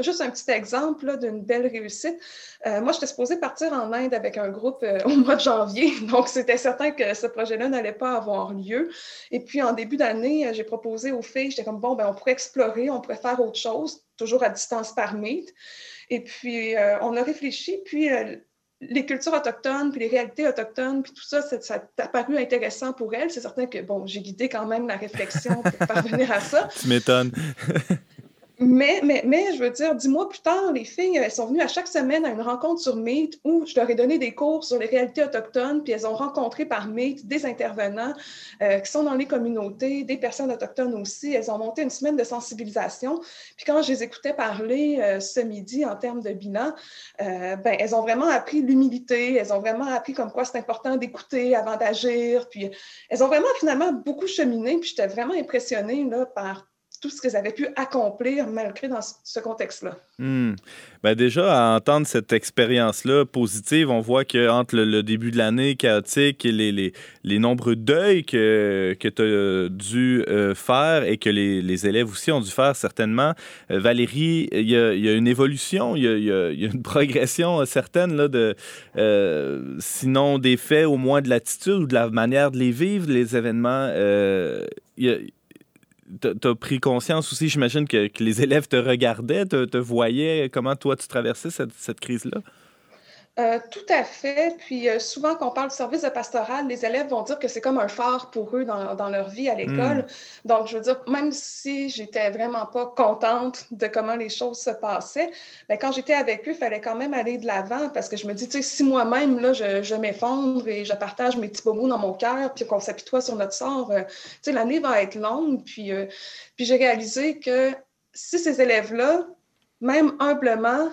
Juste un petit exemple d'une belle réussite. Euh, moi, j'étais supposée partir en Inde avec un groupe euh, au mois de janvier, donc c'était certain que ce projet-là n'allait pas avoir lieu. Et puis, en début d'année, euh, j'ai proposé aux filles, j'étais comme, bon, ben, on pourrait explorer, on pourrait faire autre chose, toujours à distance par Meet. Et puis, on a réfléchi, puis les cultures autochtones, puis les réalités autochtones, puis tout ça, ça, ça a paru intéressant pour elles. C'est certain que, bon, j'ai guidé quand même la réflexion pour parvenir à ça. Tu m'étonnes. Mais, mais, mais, je veux dire, dix mois plus tard, les filles, elles sont venues à chaque semaine à une rencontre sur Meet où je leur ai donné des cours sur les réalités autochtones, puis elles ont rencontré par Meet des intervenants euh, qui sont dans les communautés, des personnes autochtones aussi. Elles ont monté une semaine de sensibilisation. Puis quand je les écoutais parler euh, ce midi en termes de bilan, euh, ben, elles ont vraiment appris l'humilité, elles ont vraiment appris comme quoi c'est important d'écouter avant d'agir. Puis elles ont vraiment finalement beaucoup cheminé, puis j'étais vraiment impressionnée là, par tout ce qu'ils avaient pu accomplir malgré dans ce contexte-là. Hmm. Ben déjà, à entendre cette expérience-là positive, on voit qu'entre le, le, début de l'année chaotique et les, les, nombreux deuils que, que tu as dû euh, faire et que les, les, élèves aussi ont dû faire certainement, euh, Valérie, il y, a, une évolution, il y a, une progression certaine, là, de, euh, sinon des faits, au moins de l'attitude ou de la manière de les vivre, les événements. il y a, tu as pris conscience aussi, j'imagine, que, les élèves te regardaient, te, voyaient. Comment toi, tu traversais cette crise-là? Euh, tout à fait. Puis euh, souvent, quand on parle de service de pastoral, les élèves vont dire que c'est comme un phare pour eux dans, dans leur vie à l'école. Hmm. Donc, je veux dire, même si j'étais vraiment pas contente de comment les choses se passaient, bien, quand j'étais avec eux, il fallait quand même aller de l'avant parce que je me dis, tu sais, si moi-même, là, je, je m'effondre et je partage mes petits bobos dans mon cœur, puis qu'on s'apitoie sur notre sort, euh, tu sais, l'année va être longue. Puis, puis j'ai réalisé que si ces élèves-là, même humblement,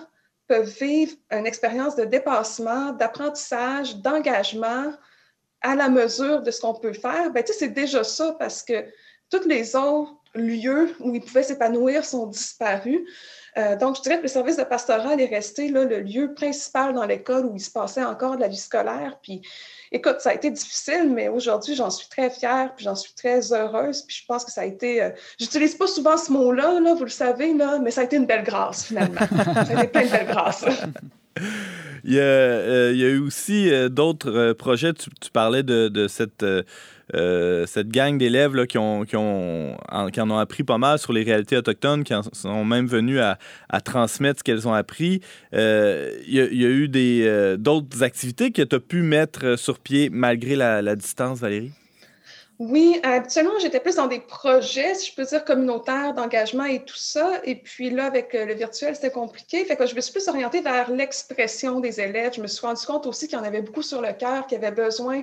peuvent vivre une expérience de dépassement, d'apprentissage, d'engagement à la mesure de ce qu'on peut faire, ben, c'est déjà ça parce que tous les autres lieux où ils pouvaient s'épanouir sont disparus. Euh, donc, je dirais que le service de pastoral est resté là, le lieu principal dans l'école où il se passait encore de la vie scolaire. Puis, écoute, ça a été difficile, mais aujourd'hui, j'en suis très fière, puis j'en suis très heureuse. Puis je pense que ça a été. Euh, j'utilise pas souvent ce mot-là, là, vous le savez, là, mais ça a été une belle grâce, finalement. ça a été plein de belles grâces. Il y, a, euh, il y a eu aussi d'autres projets. Tu, parlais de, cette euh, cette gang d'élèves qui, ont, qui, ont, en, qui en ont appris pas mal sur les réalités autochtones, qui sont même venus à, transmettre ce qu'elles ont appris. Euh, il y, a eu euh, d'autres activités que tu as pu mettre sur pied malgré la distance, Valérie? Oui, habituellement, j'étais plus dans des projets, si je peux dire, communautaires, d'engagement et tout ça. Et puis là, avec le virtuel, c'était compliqué. Fait que je me suis plus orientée vers l'expression des élèves. Je me suis rendu compte aussi qu'il y en avait beaucoup sur le cœur, qui avaient besoin euh,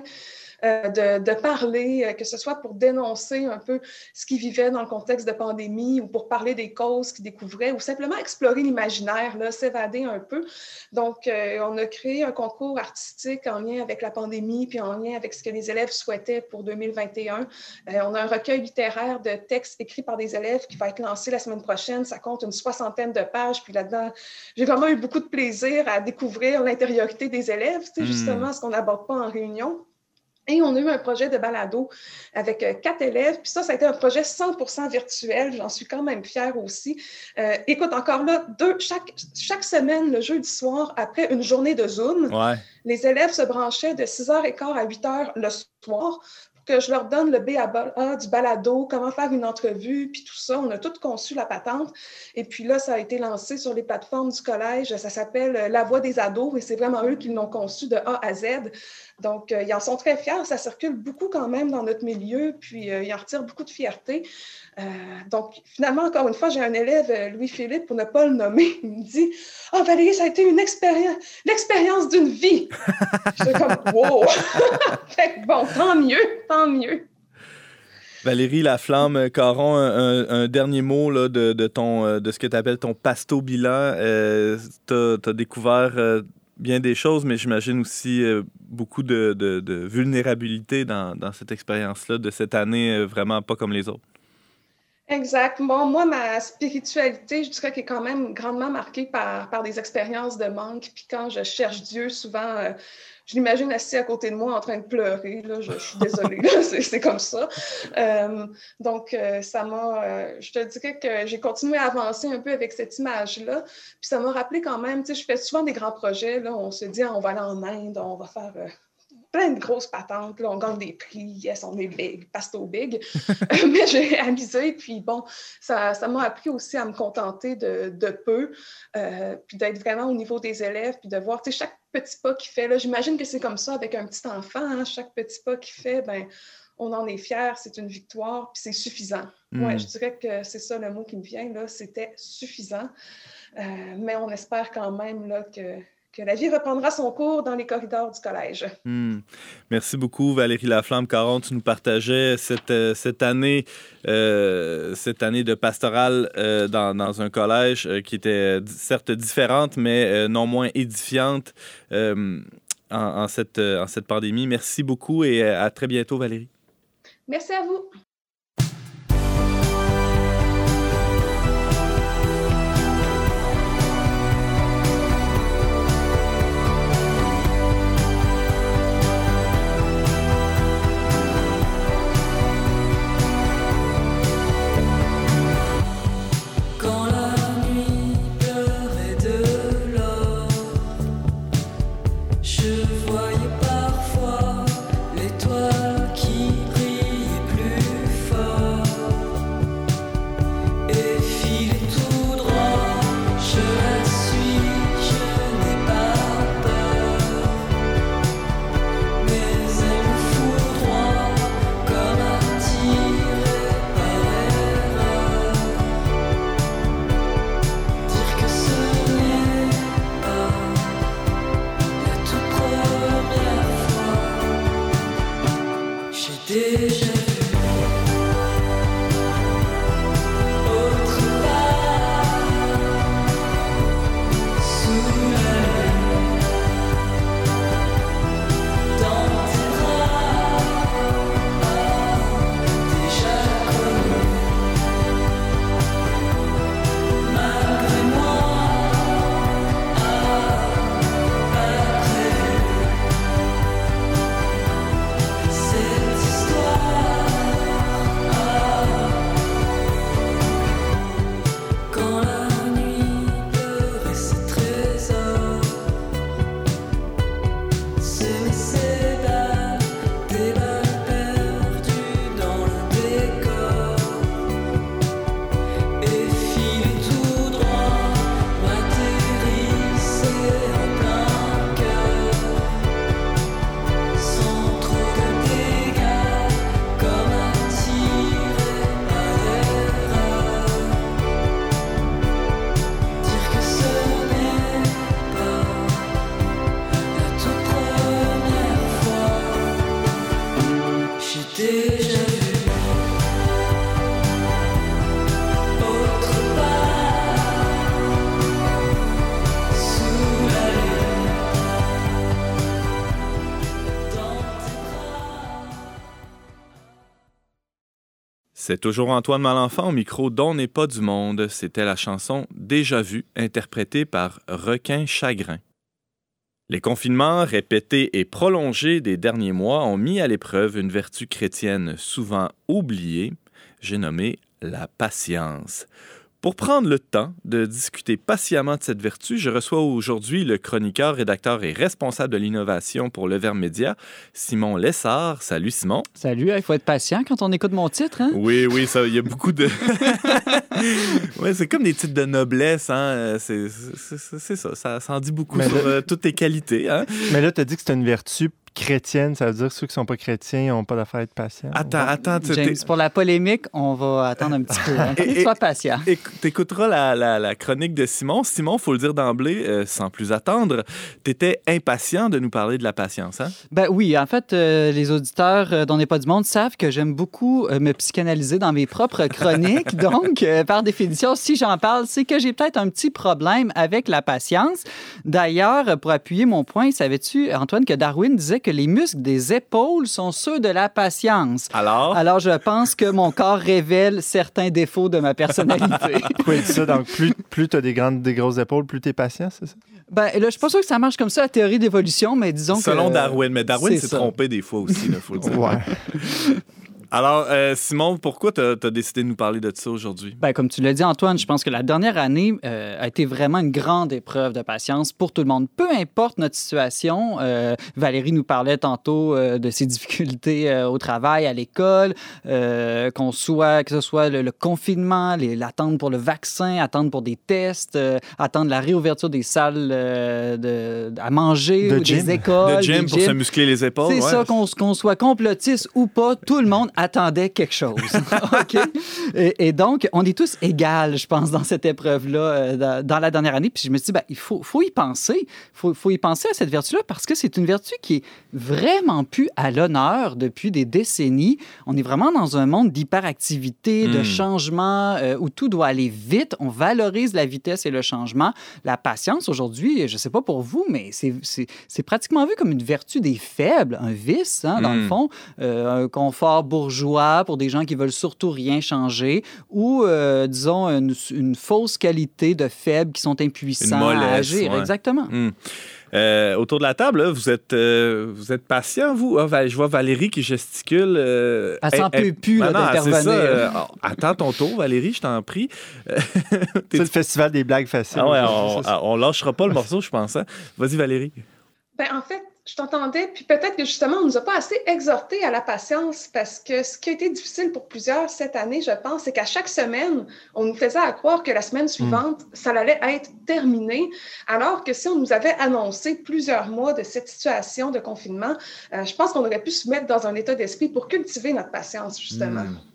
de, de, parler, euh, que ce soit pour dénoncer un peu ce qu'ils vivaient dans le contexte de pandémie ou pour parler des causes qu'ils découvraient ou simplement explorer l'imaginaire, s'évader un peu. Donc, euh, on a créé un concours artistique en lien avec la pandémie puis en lien avec ce que les élèves souhaitaient pour 2021. on a un recueil littéraire de textes écrits par des élèves qui va être lancé la semaine prochaine. Ça compte une soixantaine de pages. Puis là-dedans, j'ai vraiment eu beaucoup de plaisir à découvrir l'intériorité des élèves, hmm. justement, ce qu'on n'aborde pas en réunion. Et on a eu un projet de balado avec euh, quatre élèves. Puis ça, ça a été un projet 100% virtuel. J'en suis quand même fière aussi. Euh, écoute, encore là, deux, chaque, chaque semaine, le jeudi soir, après une journée de Zoom, les élèves se branchaient de 6h15 à 8h le soir que je leur donne le B à A du balado, comment faire une entrevue, puis tout ça. On a tout conçu la patente. Et puis là, ça a été lancé sur les plateformes du collège. Ça s'appelle La Voix des ados et c'est vraiment eux qui l'ont conçu de A à Z. Donc, euh, ils en sont très fiers. Ça circule beaucoup quand même dans notre milieu, puis euh, ils en retirent beaucoup de fierté. Euh, donc, finalement, encore une fois, j'ai un élève, Louis-Philippe, pour ne pas le nommer, il me dit Ah, oh, Valérie, ça a été une expérience, l'expérience d'une vie. J'étais comme Wow! fait bon, tant mieux, tant mieux. Valérie Laflamme, Caron, un, un, dernier mot là, de, de, ton, de ce que tu appelles ton pasto bilan. tu as, découvert bien des choses, mais j'imagine aussi euh, beaucoup de, de, vulnérabilité dans, dans cette expérience-là, de cette année euh, vraiment pas comme les autres. Exact. Bon, moi, ma spiritualité, je dirais qu'elle est quand même grandement marquée par, par des expériences de manque. Puis quand je cherche Dieu, souvent, euh, je l'imagine assis à côté de moi en train de pleurer. Là, je, suis désolée, c'est comme ça. Euh, donc, euh, ça m'a. Euh, je te dirais que j'ai continué à avancer un peu avec cette image-là. Puis ça m'a rappelé quand même, tu sais, je fais souvent des grands projets. Là, on se dit, ah, on va aller en Inde, on va faire plein de grosses patentes. Là, on gagne des prix, yes, on est big, pasto big. Mais j'ai amusé, puis bon, ça, ça m'a appris aussi à me contenter de, de peu, euh, puis d'être vraiment au niveau des élèves, puis de voir, tu sais, chaque petit pas qu'il fait, là, j'imagine que c'est comme ça avec un petit enfant, hein, chaque petit pas qu'il fait, ben on en est fier, c'est une victoire, puis c'est suffisant. Mm. Ouais, je dirais que c'est ça le mot qui me vient, là, c'était suffisant. Euh, mais on espère quand même là, que que la vie reprendra son cours dans les corridors du collège. Hmm. Merci beaucoup, Valérie Laflamme. Caron, tu nous partageais cette, euh, cette, année, euh, cette année de pastorale euh, dans, dans, un collège qui était certes différente, mais non moins édifiante en, en, cette, en cette pandémie. Merci beaucoup et à très bientôt, Valérie. Merci à vous. C'est toujours Antoine Malenfant au micro dont n'est pas du monde. C'était la chanson Déjà vue, interprétée par Requin Chagrin. Les confinements répétés et prolongés des derniers mois ont mis à l'épreuve une vertu chrétienne souvent oubliée, j'ai nommé la patience. Pour prendre le temps de discuter patiemment de cette vertu, je reçois aujourd'hui le chroniqueur, rédacteur et responsable de l'innovation pour Le Verbe Média, Simon Lessard. Salut Simon. Salut, il faut être patient quand on écoute mon titre. Hein? Oui, oui, ça, il y a beaucoup de... ouais, c'est comme des titres de noblesse, hein? c'est ça, ça, ça en dit beaucoup Mais sur euh, toutes tes qualités. Hein? Mais là, tu as dit que c'est une vertu chrétienne, ça veut dire que ceux qui sont pas chrétiens n'ont pas d'affaire à être patients. Attends, attends, tu James, pour la polémique, on va attendre un petit peu. hein. Et- Sois patient. Éc- T'écouteras la, la- la chronique de Simon. Simon, faut le dire d'emblée, euh, sans plus attendre, t'étais impatient de nous parler de la patience, hein? Ben oui, en fait, euh, les auditeurs euh, dont n'est pas du monde savent que j'aime beaucoup euh, me psychanalyser dans mes propres chroniques. Donc, euh, par définition, si j'en parle, c'est que j'ai peut-être un petit problème avec la patience. D'ailleurs, pour appuyer mon point, savais-tu, Antoine, que Darwin disait que les muscles des épaules sont ceux de la patience. Alors? Alors, je pense que mon corps révèle certains défauts de ma personnalité. Dit ça? Donc, plus, plus tu as des, grandes, des grosses épaules, plus tu es patient, c'est ça? ben là, je suis pas sûr que ça marche comme ça, la théorie d'évolution, mais disons que... Selon Darwin, mais Darwin s'est trompé des fois aussi, il faut le dire. Ouais. Alors, euh, Simon, pourquoi t'as as décidé de nous parler de ça aujourd'hui? Ben, comme tu l'as dit, Antoine, je pense que la dernière année euh, a été vraiment une grande épreuve de patience pour tout le monde. Peu importe notre situation, euh, Valérie nous parlait tantôt euh, de ses difficultés euh, au travail, à l'école, euh, qu'on soit, que ce soit le, le confinement, l'attente pour le vaccin, attendre pour des tests, euh, attendre la réouverture des salles euh, de, à manger De ou gym. des écoles. de gym des pour se muscler les épaules? C'est ouais. ça, qu'on qu'on soit complotiste ou pas, tout le monde attendait quelque chose. OK? Et, et donc, on est tous égales, je pense, dans cette épreuve-là, euh, dans, dans la dernière année. Puis je me suis dit, ben, il faut, faut y penser. Il faut, faut y penser à cette vertu-là parce que c'est une vertu qui est vraiment plus à l'honneur depuis des décennies. On est vraiment dans un monde d'hyperactivité, de Mm. changement, euh, où tout doit aller vite. On valorise la vitesse et le changement. La patience, aujourd'hui, je ne sais pas pour vous, mais c'est- pratiquement vu comme une vertu des faibles, un vice, hein, dans le Mm. fond, Euh, un confort bourgeois pour des gens qui veulent surtout rien changer, ou, euh, disons, une, une fausse qualité de faibles qui sont impuissants à agir. ouais. Exactement. Hmm. Euh, autour de la table, là, vous êtes, euh, vous êtes patient, vous? Ah, je vois Valérie qui gesticule. euh, Elle s'en peut plus, c'est d'intervenir. euh, oh, attends ton tour, Valérie, je t'en prie. C'est le festival des blagues faciles. ah ouais, on lâchera pas le morceau, je pense. hein. Vas-y, Valérie. Ben, en fait, je t'entendais, puis peut-être que justement, on nous a pas assez exhortés à la patience parce que ce qui a été difficile pour plusieurs cette année, je pense, c'est qu'à chaque semaine, on nous faisait à croire que la semaine suivante, ça allait être terminé, alors que si on nous avait annoncé plusieurs mois de cette situation de confinement, euh, je pense qu'on aurait pu se mettre dans un état d'esprit pour cultiver notre patience, justement. Hmm.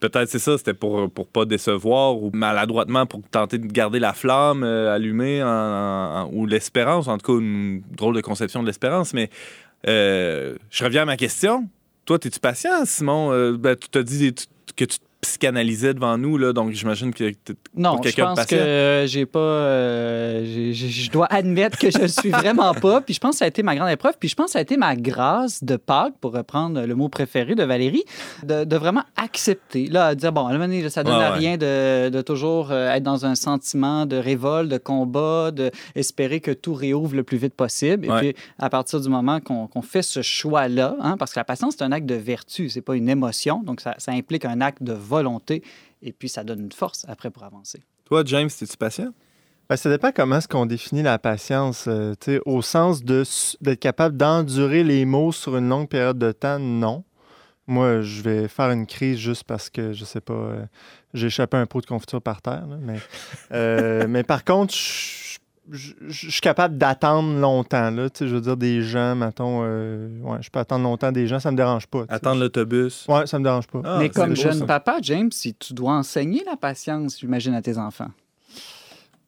Peut-être c'est ça, c'était pour pour pas décevoir ou maladroitement pour tenter de garder la flamme euh, allumée en- ou l'espérance, en tout cas une drôle de conception de l'espérance. Mais euh, je reviens à ma question. Toi, es-tu patient, Simon? Euh, ben, tu t'as dit tu- que tu te psychanalysais devant nous, là, donc j'imagine que Non, je pense patient. que j'ai pas. euh, je dois admettre que je le suis vraiment pas. Puis je pense que ça a été ma grande épreuve. Puis je pense que ça a été ma grâce de Pâques, pour reprendre le mot préféré de Valérie, de, de vraiment accepter. Là, dire, bon, à un moment donné, ça donne Ouais, à rien de, de toujours euh, être dans un sentiment de révolte, de combat, de espérer que tout réouvre le plus vite possible. Et Ouais. puis, à partir du moment qu'on qu'on fait ce choix-là, hein, parce que la patience, c'est un acte de vertu, c'est pas une émotion. Donc, ça, ça implique un acte de volonté. Et puis, ça donne une force après pour avancer. Toi, James, es-tu patient? Ben, ça dépend comment est-ce qu'on définit la patience. euh, tu sais, au sens d'être capable d'endurer les mots sur une longue période de temps, non. Moi, je vais faire une crise juste parce que, je sais pas, euh, j'ai échappé un pot de confiture par terre. là, mais, euh, mais par contre, je je- je suis capable d'attendre longtemps. Là, tu sais, je veux dire, des gens, mettons, euh, ouais, je peux attendre longtemps des gens, ça me dérange pas. Attendre l'autobus? Ouais, ça me dérange pas. Ah, Mais comme beau, jeune ça. papa, James, si tu dois enseigner la patience, j'imagine, à tes enfants.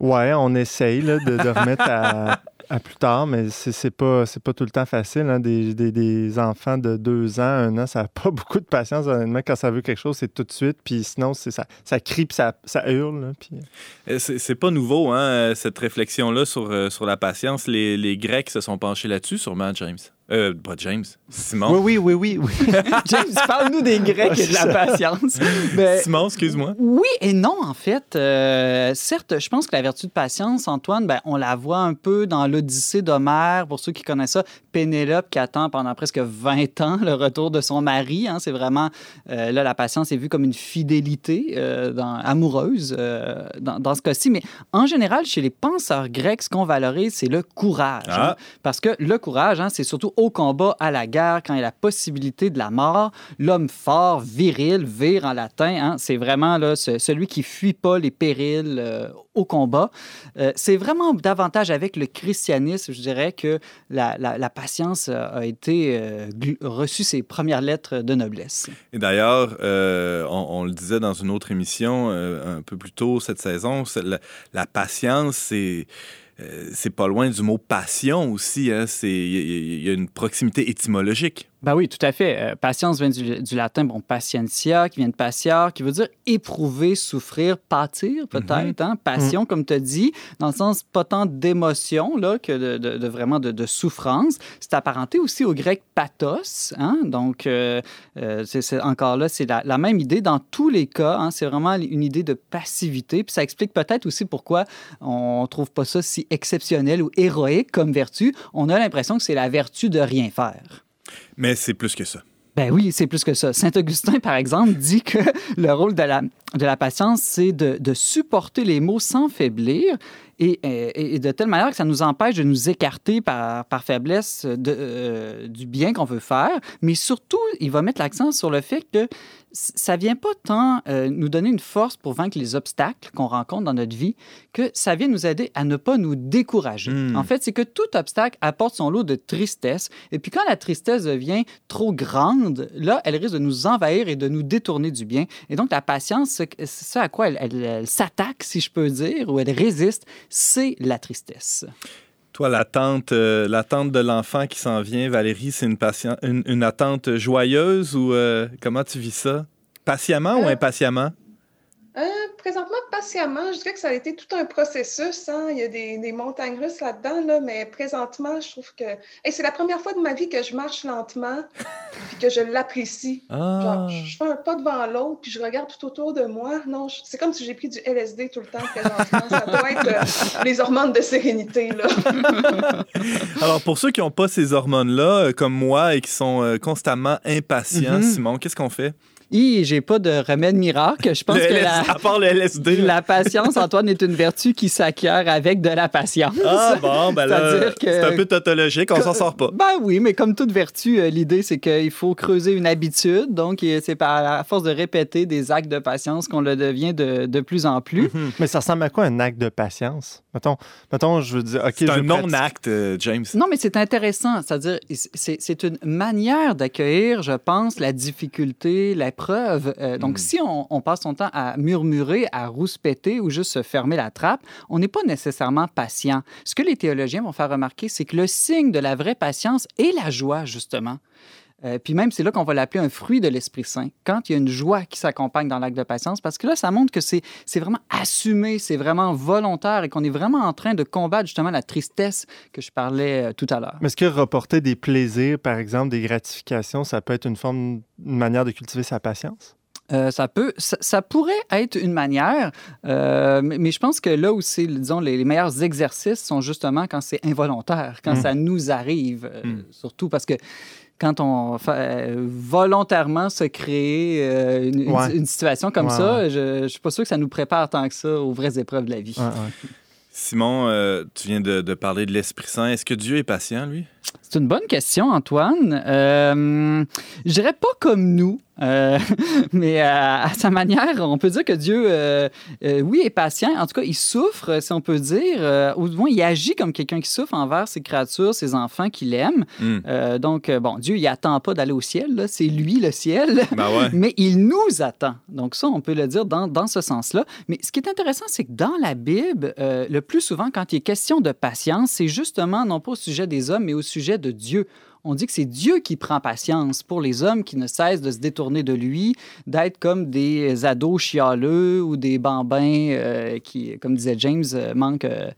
Ouais, on essaye là, de, de remettre à, à plus tard, mais c'est pas, pas tout le temps facile. hein. Des, enfants de deux ans, un an, ça n'a pas beaucoup de patience. Honnêtement, quand ça veut quelque chose, c'est tout de suite. Puis sinon, ça, crie ça, hurle. puis... Euh, C'est c'est pas nouveau, hein, euh, cette réflexion-là sur, euh, sur la patience. Les Grecs se sont penchés là-dessus, sûrement, James? Euh, pas James. Simon. Oui, oui, oui, oui. oui. James, parle-nous des Grecs et de la patience. Mais- Simon, excuse-moi. Oui et non, en fait. Euh, certes, je pense que la vertu de patience, Antoine, ben, on la voit un peu dans l'Odyssée d'Homère. Pour ceux qui connaissent ça, Pénélope qui attend pendant presque 20 ans le retour de son mari. hein. c'est vraiment, euh, là, la patience est vue comme une fidélité euh, dans- amoureuse euh, dans, dans ce cas-ci. Mais en général, chez les penseurs grecs, ce qu'on valorise, c'est le courage. hein. Ah. Parce que le courage, hein, c'est surtout au combat, à la guerre, quand il y a la possibilité de la mort. L'homme fort, viril, vire en latin, hein, c'est vraiment là, ce- celui qui fuit pas les périls euh, au combat. Euh, c'est vraiment davantage avec le christianisme, je dirais, que la, patience a été euh, reçu ses premières lettres de noblesse. Et d'ailleurs, euh, on, le disait dans une autre émission un peu plus tôt cette saison, la, patience, c'est c'est pas loin du mot passion aussi. hein. Il y a une proximité étymologique. Ben oui, tout à fait. Euh, patience vient du, du latin, bon, patientia, qui vient de patiar, qui veut dire éprouver, souffrir, pâtir, peut-être. hein? Passion, comme tu as dit, dans le sens pas tant d'émotion là, que de, de- de vraiment de, de souffrance. C'est apparenté aussi au grec pathos. Hein? Donc, euh, euh, c'est- encore là, c'est la, la même idée dans tous les cas. hein. C'est vraiment une idée de passivité. Puis ça explique peut-être aussi pourquoi on trouve pas ça si exceptionnel ou héroïque comme vertu. On a l'impression que c'est la vertu de rien faire. Mais c'est plus que ça. Ben oui, c'est plus que ça. Saint Augustin, par exemple, dit que le rôle de la, de la patience, c'est de, de supporter les maux sans faiblir et, et- et de telle manière que ça nous empêche de nous écarter par, par faiblesse de, euh, du bien qu'on veut faire. Mais surtout, il va mettre l'accent sur le fait que ça vient pas tant euh, nous donner une force pour vaincre les obstacles qu'on rencontre dans notre vie que ça vient nous aider à ne pas nous décourager. Mm. En fait, c'est que tout obstacle apporte son lot de tristesse. Et puis quand la tristesse devient trop grande, là, elle risque de nous envahir et de nous détourner du bien. Et donc, la patience, ce c'est ça à quoi elle, elle- elle s'attaque, si je peux dire, ou elle résiste, c'est la tristesse. Toi, l'attente, euh, l'attente de l'enfant qui s'en vient, Valérie, c'est une, une attente joyeuse ou euh, comment tu vis ça? Patiemment ou Euh, impatiemment? Présentement, patiemment, je dirais que ça a été tout un processus. hein. Il y a des, des montagnes russes là-dedans, là, mais présentement, je trouve que Hey, c'est la première fois de ma vie que je marche lentement puis que je l'apprécie. Ah. Je fais un pas devant l'autre puis je regarde tout autour de moi. Non, je- c'est comme si j'ai pris du LSD tout le temps présentement. Ça doit être euh, les hormones de sérénité. Là. Alors, pour ceux qui n'ont pas ces hormones-là, euh, comme moi, et qui sont euh, constamment impatients, Mhm. Simon, qu'est-ce qu'on fait? Et j'ai pas de remède miracle. Je pense Le que LS la, À part le LSD. là. la patience, Antoine, est une vertu qui s'acquiert avec de la patience. Ah bon, ben là, que- c'est un peu tautologique, on s'en sort pas. Ben oui, mais comme toute vertu, euh, l'idée, c'est qu'il faut creuser une habitude. Donc, c'est par à force de répéter des actes de patience qu'on le devient de, de plus en plus. Mais ça ressemble à quoi un acte de patience? Mettons, mettons je veux dire, OK, C'est un non-acte, euh, James. Non, mais c'est intéressant. C'est-à-dire, c'est c'est une manière d'accueillir, je pense, la difficulté, l'épreuve. Euh, donc, Mm. si on, on passe son temps à murmurer, à rouspéter ou juste se fermer la trappe, on n'est pas nécessairement patient. Ce que les théologiens vont faire remarquer, c'est que le signe de la vraie patience est la joie, justement. Euh, puis même, c'est là qu'on va l'appeler un fruit de l'Esprit Saint, quand il y a une joie qui s'accompagne dans l'acte de patience, parce que là, ça montre que c'est c'est vraiment assumé, c'est vraiment volontaire et qu'on est vraiment en train de combattre justement la tristesse que je parlais euh, tout à l'heure. Mais est-ce que reporter des plaisirs, par exemple, des gratifications, ça peut être une forme, une manière de cultiver sa patience? Euh, ça peut, ça, ça pourrait être une manière, euh, mais, mais je pense que là où c'est, disons, les, les meilleurs exercices sont justement quand c'est involontaire, quand Mm. ça nous arrive, euh, Mm. surtout parce que quand on fait euh, volontairement se créer euh, une, une- Ouais. une situation comme Ouais, ça, je ne suis pas sûr que ça nous prépare tant que ça aux vraies épreuves de la vie. Ouais, ouais. Simon, euh, tu viens de, de parler de l'Esprit Saint. Est-ce que Dieu est patient, lui? C'est une bonne question, Antoine. Euh, je dirais pas comme nous, euh, mais à, à sa manière, on peut dire que Dieu, euh, euh, oui, est patient. En tout cas, il souffre, si on peut dire. Euh, ou du moins, il agit comme quelqu'un qui souffre envers ses créatures, ses enfants qu'il aime. Hmm. Euh, donc, euh, bon, Dieu, il attend pas d'aller au ciel. C'est lui le ciel. Ben ouais. Mais il nous attend. Donc ça, on peut le dire dans, dans ce sens-là. Mais ce qui est intéressant, c'est que dans la Bible, euh, le plus souvent, quand il est question de patience, c'est justement non pas au sujet des hommes, mais au sujet de Dieu. On dit que c'est Dieu qui prend patience pour les hommes qui ne cessent de se détourner de lui, d'être comme des ados chialeux ou des bambins euh, qui, comme disait James, euh, manquent... euh,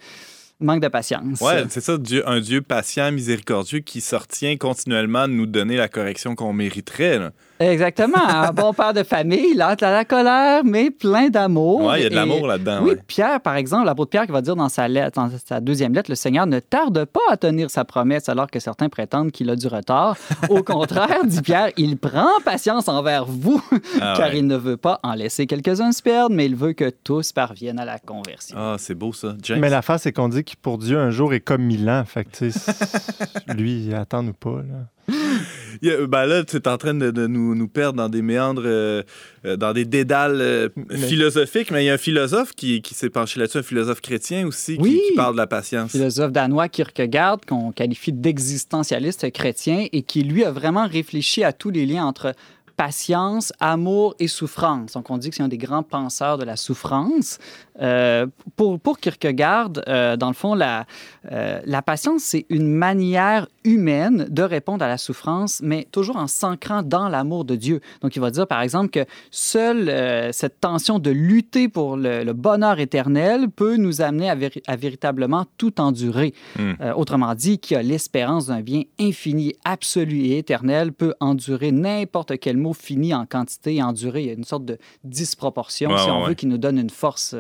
Manque de patience. Ouais, c'est ça, Dieu, un Dieu patient, miséricordieux qui sortient continuellement de nous donner la correction qu'on mériterait. Exactement. Un bon père de famille, lente à la colère, mais plein d'amour. Ouais, il y a de Et- l'amour là-dedans. Oui, ouais. Pierre, par exemple, l'apôtre Pierre qui va dire dans sa, lettre, dans sa deuxième lettre, le Seigneur ne tarde pas à tenir sa promesse alors que certains prétendent qu'il a du retard. Au contraire, dit Pierre, il prend patience envers vous Ah car ouais. il ne veut pas en laisser quelques-uns se perdre, mais il veut que tous parviennent à la conversion. Ah, c'est beau ça. James? Mais l'affaire, c'est qu'on dit que pour Dieu, un jour est comme mille ans. Fait que, tu sais, c'est- lui, il attend ou pas. Là. Ben là, tu es en train de, de nous, nous perdre dans des méandres, euh, euh, dans des dédales euh, philosophiques, mais il y a un philosophe qui, qui s'est penché là-dessus, un philosophe chrétien aussi, qui, parle de la patience. philosophe danois Kierkegaard, qu'on qualifie d'existentialiste chrétien, et qui, lui, a vraiment réfléchi à tous les liens entre patience, amour et souffrance. Donc, on dit que c'est un des grands penseurs de la souffrance. Euh, pour, pour Kierkegaard, euh, dans le fond, la, euh, la patience, c'est une manière humaine de répondre à la souffrance, mais toujours en s'ancrant dans l'amour de Dieu. Donc, il va dire, par exemple, que seule cette tension de lutter pour le, le bonheur éternel peut nous amener à, véri- à véritablement tout endurer. Hmm. Autrement dit, qui a l'espérance d'un bien infini, absolu et éternel peut endurer n'importe quel mot fini en quantité et endurer. Il y a une sorte de disproportion, Ouais, si on ouais. veut, qui nous donne une force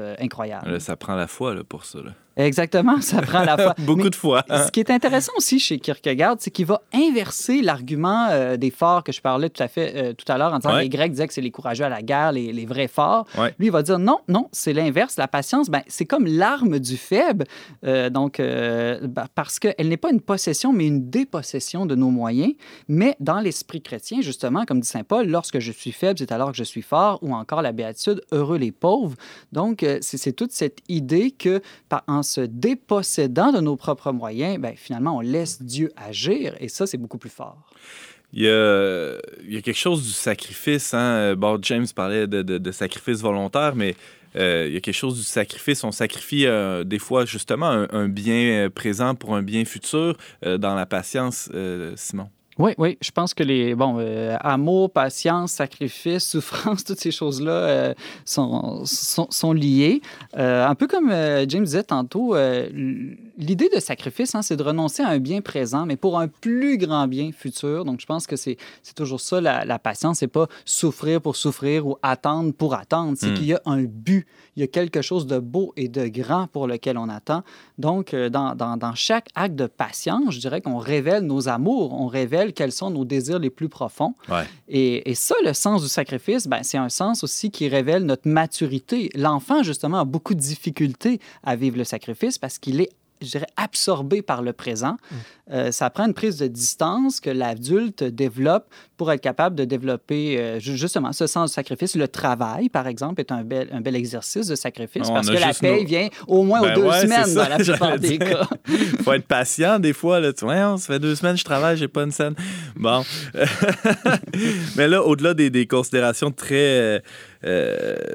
ça prend la foi là, pour ça. Exactement, ça prend la foi. Beaucoup Mais de foi. Ce qui est intéressant aussi chez Kierkegaard, c'est qu'il va inverser l'argument euh, des forts que je parlais tout à fait euh, tout à l'heure en disant Ouais. que les Grecs disaient que c'est les courageux à la guerre, les, les vrais forts. Ouais. Lui, il va dire non, non, c'est l'inverse. La patience, ben, c'est comme l'arme du faible, euh, donc ben, parce qu'elle n'est pas une possession, mais une dépossession de nos moyens. Mais dans l'esprit chrétien, justement, comme dit saint Paul, lorsque je suis faible, c'est alors que je suis fort, ou encore la béatitude, heureux les pauvres. Donc, c'est c'est toute cette idée que par, en se dépossédant de nos propres moyens, ben, finalement, on laisse Dieu agir, et ça, c'est beaucoup plus fort. Il y, a, quelque chose du sacrifice. Hein? James parlait de, sacrifice volontaire, mais euh, il y a quelque chose du sacrifice. On sacrifie euh, des fois justement un, bien présent pour un bien futur euh, dans la patience, Simon. Oui, oui, je pense que les bon euh, amour, patience, sacrifice, souffrance, toutes ces choses-là euh, sont, sont, sont liées. Euh, un peu comme euh, James disait tantôt, euh, l'idée de sacrifice, hein, c'est de renoncer à un bien présent, mais pour un plus grand bien futur. Donc, je pense que c'est toujours ça la, la patience, c'est pas souffrir pour souffrir ou attendre pour attendre, c'est Mm. qu'il y a un but, il y a quelque chose de beau et de grand pour lequel on attend. Donc, euh, dans, dans, dans chaque acte de patience, je dirais qu'on révèle nos amours, on révèle quels sont nos désirs les plus profonds. Ouais. Et, et ça, le sens du sacrifice, ben, c'est un sens aussi qui révèle notre maturité. L'enfant, justement, a beaucoup de difficultés à vivre le sacrifice parce qu'il est je dirais, absorbé par le présent. Euh, ça prend une prise de distance que l'adulte développe pour être capable de développer euh, ju- justement ce sens du sacrifice. Le travail, par exemple, est un bel, un bel exercice de sacrifice On parce que la paye nos- vient au moins Ben aux deux ouais, c'est semaines ça, dans la plupart des dire. cas. faut être patient des fois. Là. Tu vois, ça fait deux semaines que je travaille, j'ai pas une scène. Bon. Mais là, au-delà des, des considérations très euh,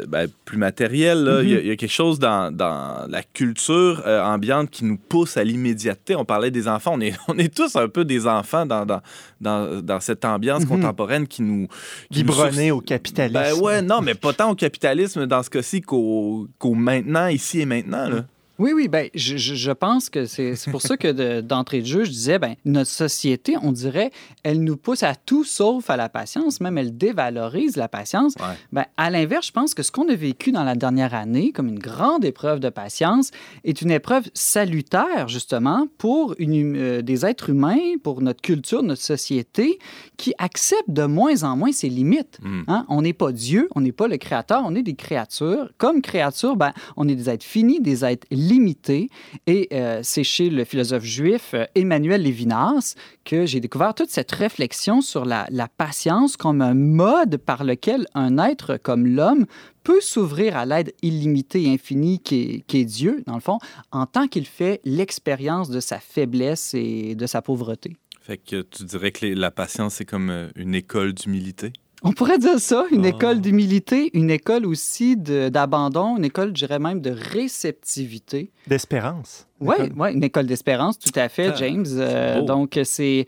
ben, plus matérielles, là, il y a- il y, a quelque chose dans, dans la culture euh, ambiante qui nous pousse à l'immédiateté. On parlait des enfants. On est, on est tous un peu des enfants dans, dans, dans, dans cette ambiance Mhm. contemporaine qui nous... qui nous au capitalisme. Ben ouais, non, mais pas tant au capitalisme dans ce cas-ci qu'au maintenant, ici et maintenant. Là. Oui, oui, ben, je, je- pense que c'est pour ça que de- d'entrée de, jeu, je disais, ben, notre société, on dirait, elle nous pousse à tout sauf à la patience, même elle dévalorise la patience. Ouais. Ben, à l'inverse, je pense que ce qu'on a vécu dans la dernière année comme une grande épreuve de patience est une épreuve salutaire, justement, pour une hum- euh, des êtres humains, pour notre culture, notre société, qui acceptent de moins en moins ses limites. Mm. Hein? On n'est pas Dieu, on n'est pas le créateur, on est des créatures. Comme créatures, ben, on est des êtres finis, des êtres limités. Et euh, c'est chez le philosophe juif euh, Emmanuel Lévinas que j'ai découvert toute cette réflexion sur la, patience comme un mode par lequel un être comme l'homme peut s'ouvrir à l'aide illimitée et infinie qu'est qu'est Dieu, dans le fond, en tant qu'il fait l'expérience de sa faiblesse et de sa pauvreté. Fait que tu dirais que la patience, c'est comme euh, une école d'humilité? On pourrait dire ça, une Ah. école d'humilité, une école aussi d'abandon, une école, je dirais même, de réceptivité. D'espérance. Oui, ouais, une école d'espérance, tout à fait, Ah, James. Euh, donc, c'est.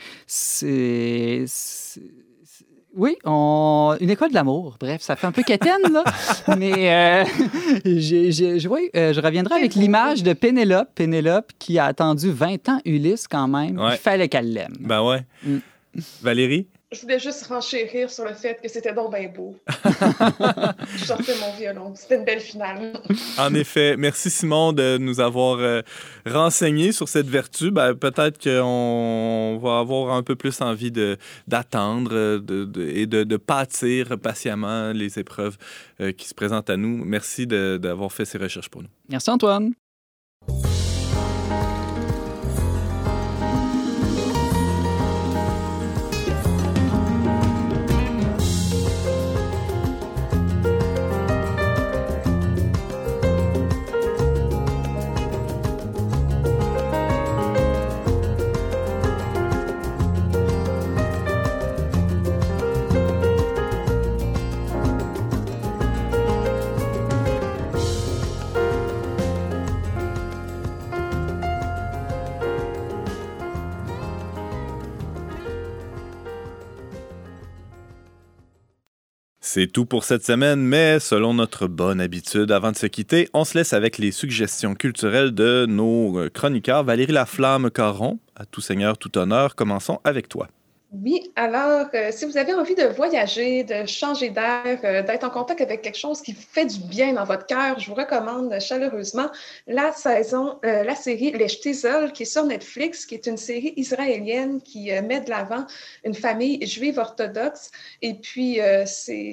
Oui, on... une école de l'amour. Bref, ça fait un peu quétaine, là. Mais euh, je- oui, euh, je reviendrai avec l'image de Pénélope. Pénélope qui a attendu 20 ans Ulysse quand même. Ouais. Il fallait qu'elle l'aime. Ben ouais. Mm. Valérie? Je voulais juste renchérir sur le fait que c'était donc bien beau. je sortais mon violon. C'était une belle finale. En effet, merci Simon de nous avoir euh, renseigné sur cette vertu. Ben, Peut-être qu'on va avoir un peu plus envie de- d'attendre euh, de, de- et de, de pâtir patiemment les épreuves euh, qui se présentent à nous. Merci de- d'avoir fait ces recherches pour nous. Merci Antoine. C'est tout pour cette semaine, mais selon notre bonne habitude, avant de se quitter, on se laisse avec les suggestions culturelles de nos euh, chroniqueurs. Valérie Laflamme-Caron, à tout seigneur, tout honneur, commençons avec toi. Oui, alors, euh, si vous avez envie de voyager, de changer d'air, euh, d'être en contact avec quelque chose qui fait du bien dans votre cœur, je vous recommande chaleureusement la saison, euh, la série Les Shtisel, qui est sur Netflix, qui est une série israélienne qui met de l'avant une famille juive orthodoxe. Et puis, c'est,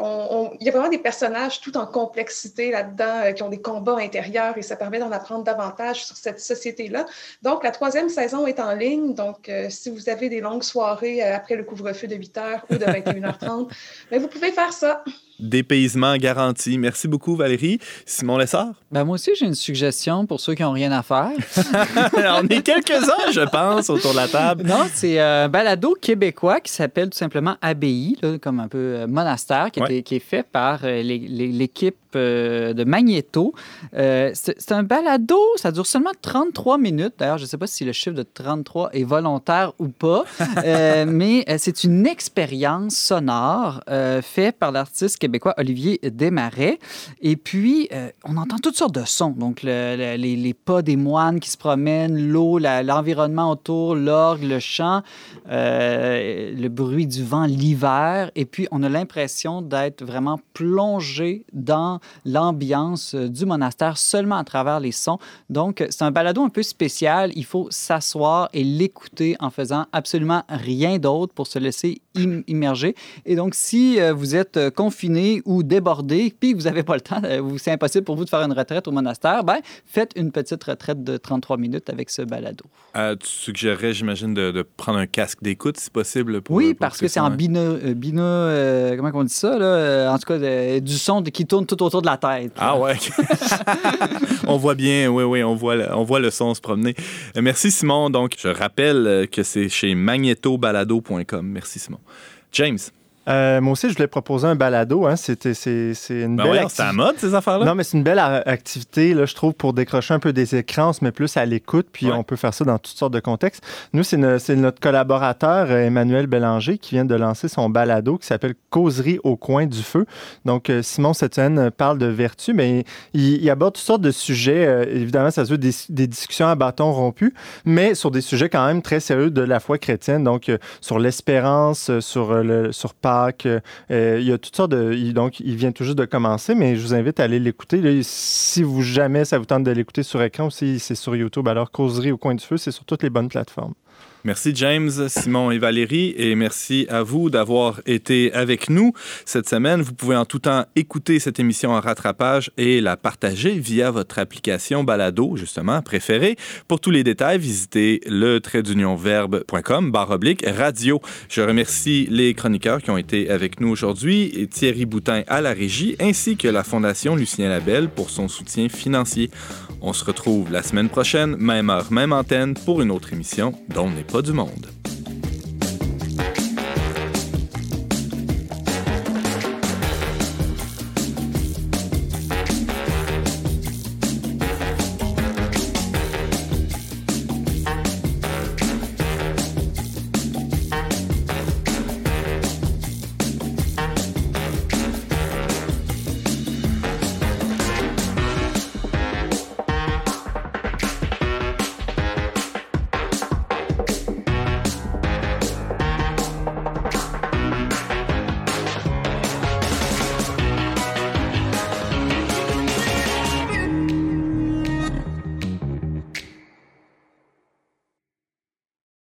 on- il y a vraiment des personnages tout en complexité là-dedans, qui ont des combats intérieurs, et ça permet d'en apprendre davantage sur cette société-là. Donc, la troisième saison est en ligne. Donc, si vous avez des longues soirées euh, après le couvre-feu de 8 h ou de 21h30, ben, vous pouvez faire ça. Dépaysement garanti. Merci beaucoup, Valérie. Simon Lessard? Ben, moi aussi, j'ai une suggestion pour ceux qui n'ont rien à faire. on est quelques-uns, je pense, autour de la table. Non, c'est un balado québécois qui s'appelle tout simplement Abbaye, là, comme un peu euh, monastère, qui, Ouais. est fait par euh, l'équipe euh, de Magneto. Euh, c'est un balado, ça dure seulement 33 minutes. D'ailleurs, je ne sais pas si le chiffre de 33 est volontaire ou pas, euh, mais euh, c'est une expérience sonore euh, faite par l'artiste québécois Olivier Desmarais. Et puis, euh, on entend toutes sortes de sons. Donc, le- le- les, les pas des moines qui se promènent, l'eau, l'environnement autour, l'orgue, le chant, euh, le bruit du vent l'hiver. Et puis, on a l'impression d'être vraiment plongé dans l'ambiance euh, du monastère seulement à travers les sons. Donc, c'est un balado un peu spécial. Il faut s'asseoir et l'écouter en faisant absolument rien d'autre pour se laisser im- immerger. Et donc, si euh, vous êtes euh, confiné ou débordé, puis que vous n'avez pas le temps, euh, c'est impossible pour vous de faire une retraite au monastère, ben, faites une petite retraite de 33 minutes avec ce balado. Euh, tu suggérerais, j'imagine, de, de prendre un casque d'écoute, si possible. Pour, oui, pour parce que c'est en euh, euh, comment on dit ça, là? Euh, en tout cas, de- du son qui tourne tout autour de la tête. Ah ouais. on voit bien, oui, oui, on voit, le, on voit le son se promener. Euh, Merci Simon. Donc, je rappelle euh, que c'est chez magnetobalado.com. Merci Simon. James. Euh, moi aussi, je voulais proposer un balado. Hein. C'est, une Ben belle c'est à mode, ces affaires-là? Non, mais c'est une belle a- activité, là, je trouve, pour décrocher un peu des écrans. On se met plus à l'écoute, puis Ouais. on peut faire ça dans toutes sortes de contextes. Nous, c'est, no- c'est notre collaborateur, euh, Emmanuel Bélanger, qui vient de lancer son balado qui s'appelle Causerie au coin du feu. Donc, euh, Simon cette semaine euh, parle de vertu, mais il, il aborde toutes sortes de sujets. Euh, évidemment, ça se veut des, des discussions à bâton rompu, mais sur des sujets quand même très sérieux de la foi chrétienne. Donc, euh, sur l'espérance, euh, sur, euh, le, sur Euh, euh, il y a toutes sortes de. donc, il vient tout juste de commencer, mais je vous invite à aller l'écouter. Si vous jamais ça vous tente de l'écouter sur écran aussi, c'est sur YouTube. Alors, Causerie au coin du feu, c'est sur toutes les bonnes plateformes. Merci James, Simon et Valérie et merci à vous d'avoir été avec nous cette semaine. Vous pouvez en tout temps écouter cette émission en rattrapage et la partager via votre application Balado, justement, préférée. Pour tous les détails, visitez le verbe.com barre oblique radio. Je remercie les chroniqueurs qui ont été avec nous aujourd'hui et Thierry Boutin à la régie ainsi que la Fondation Lucien Labelle pour son soutien financier. On se retrouve la semaine prochaine, même heure, même antenne, pour une autre émission dont n'est pas du monde.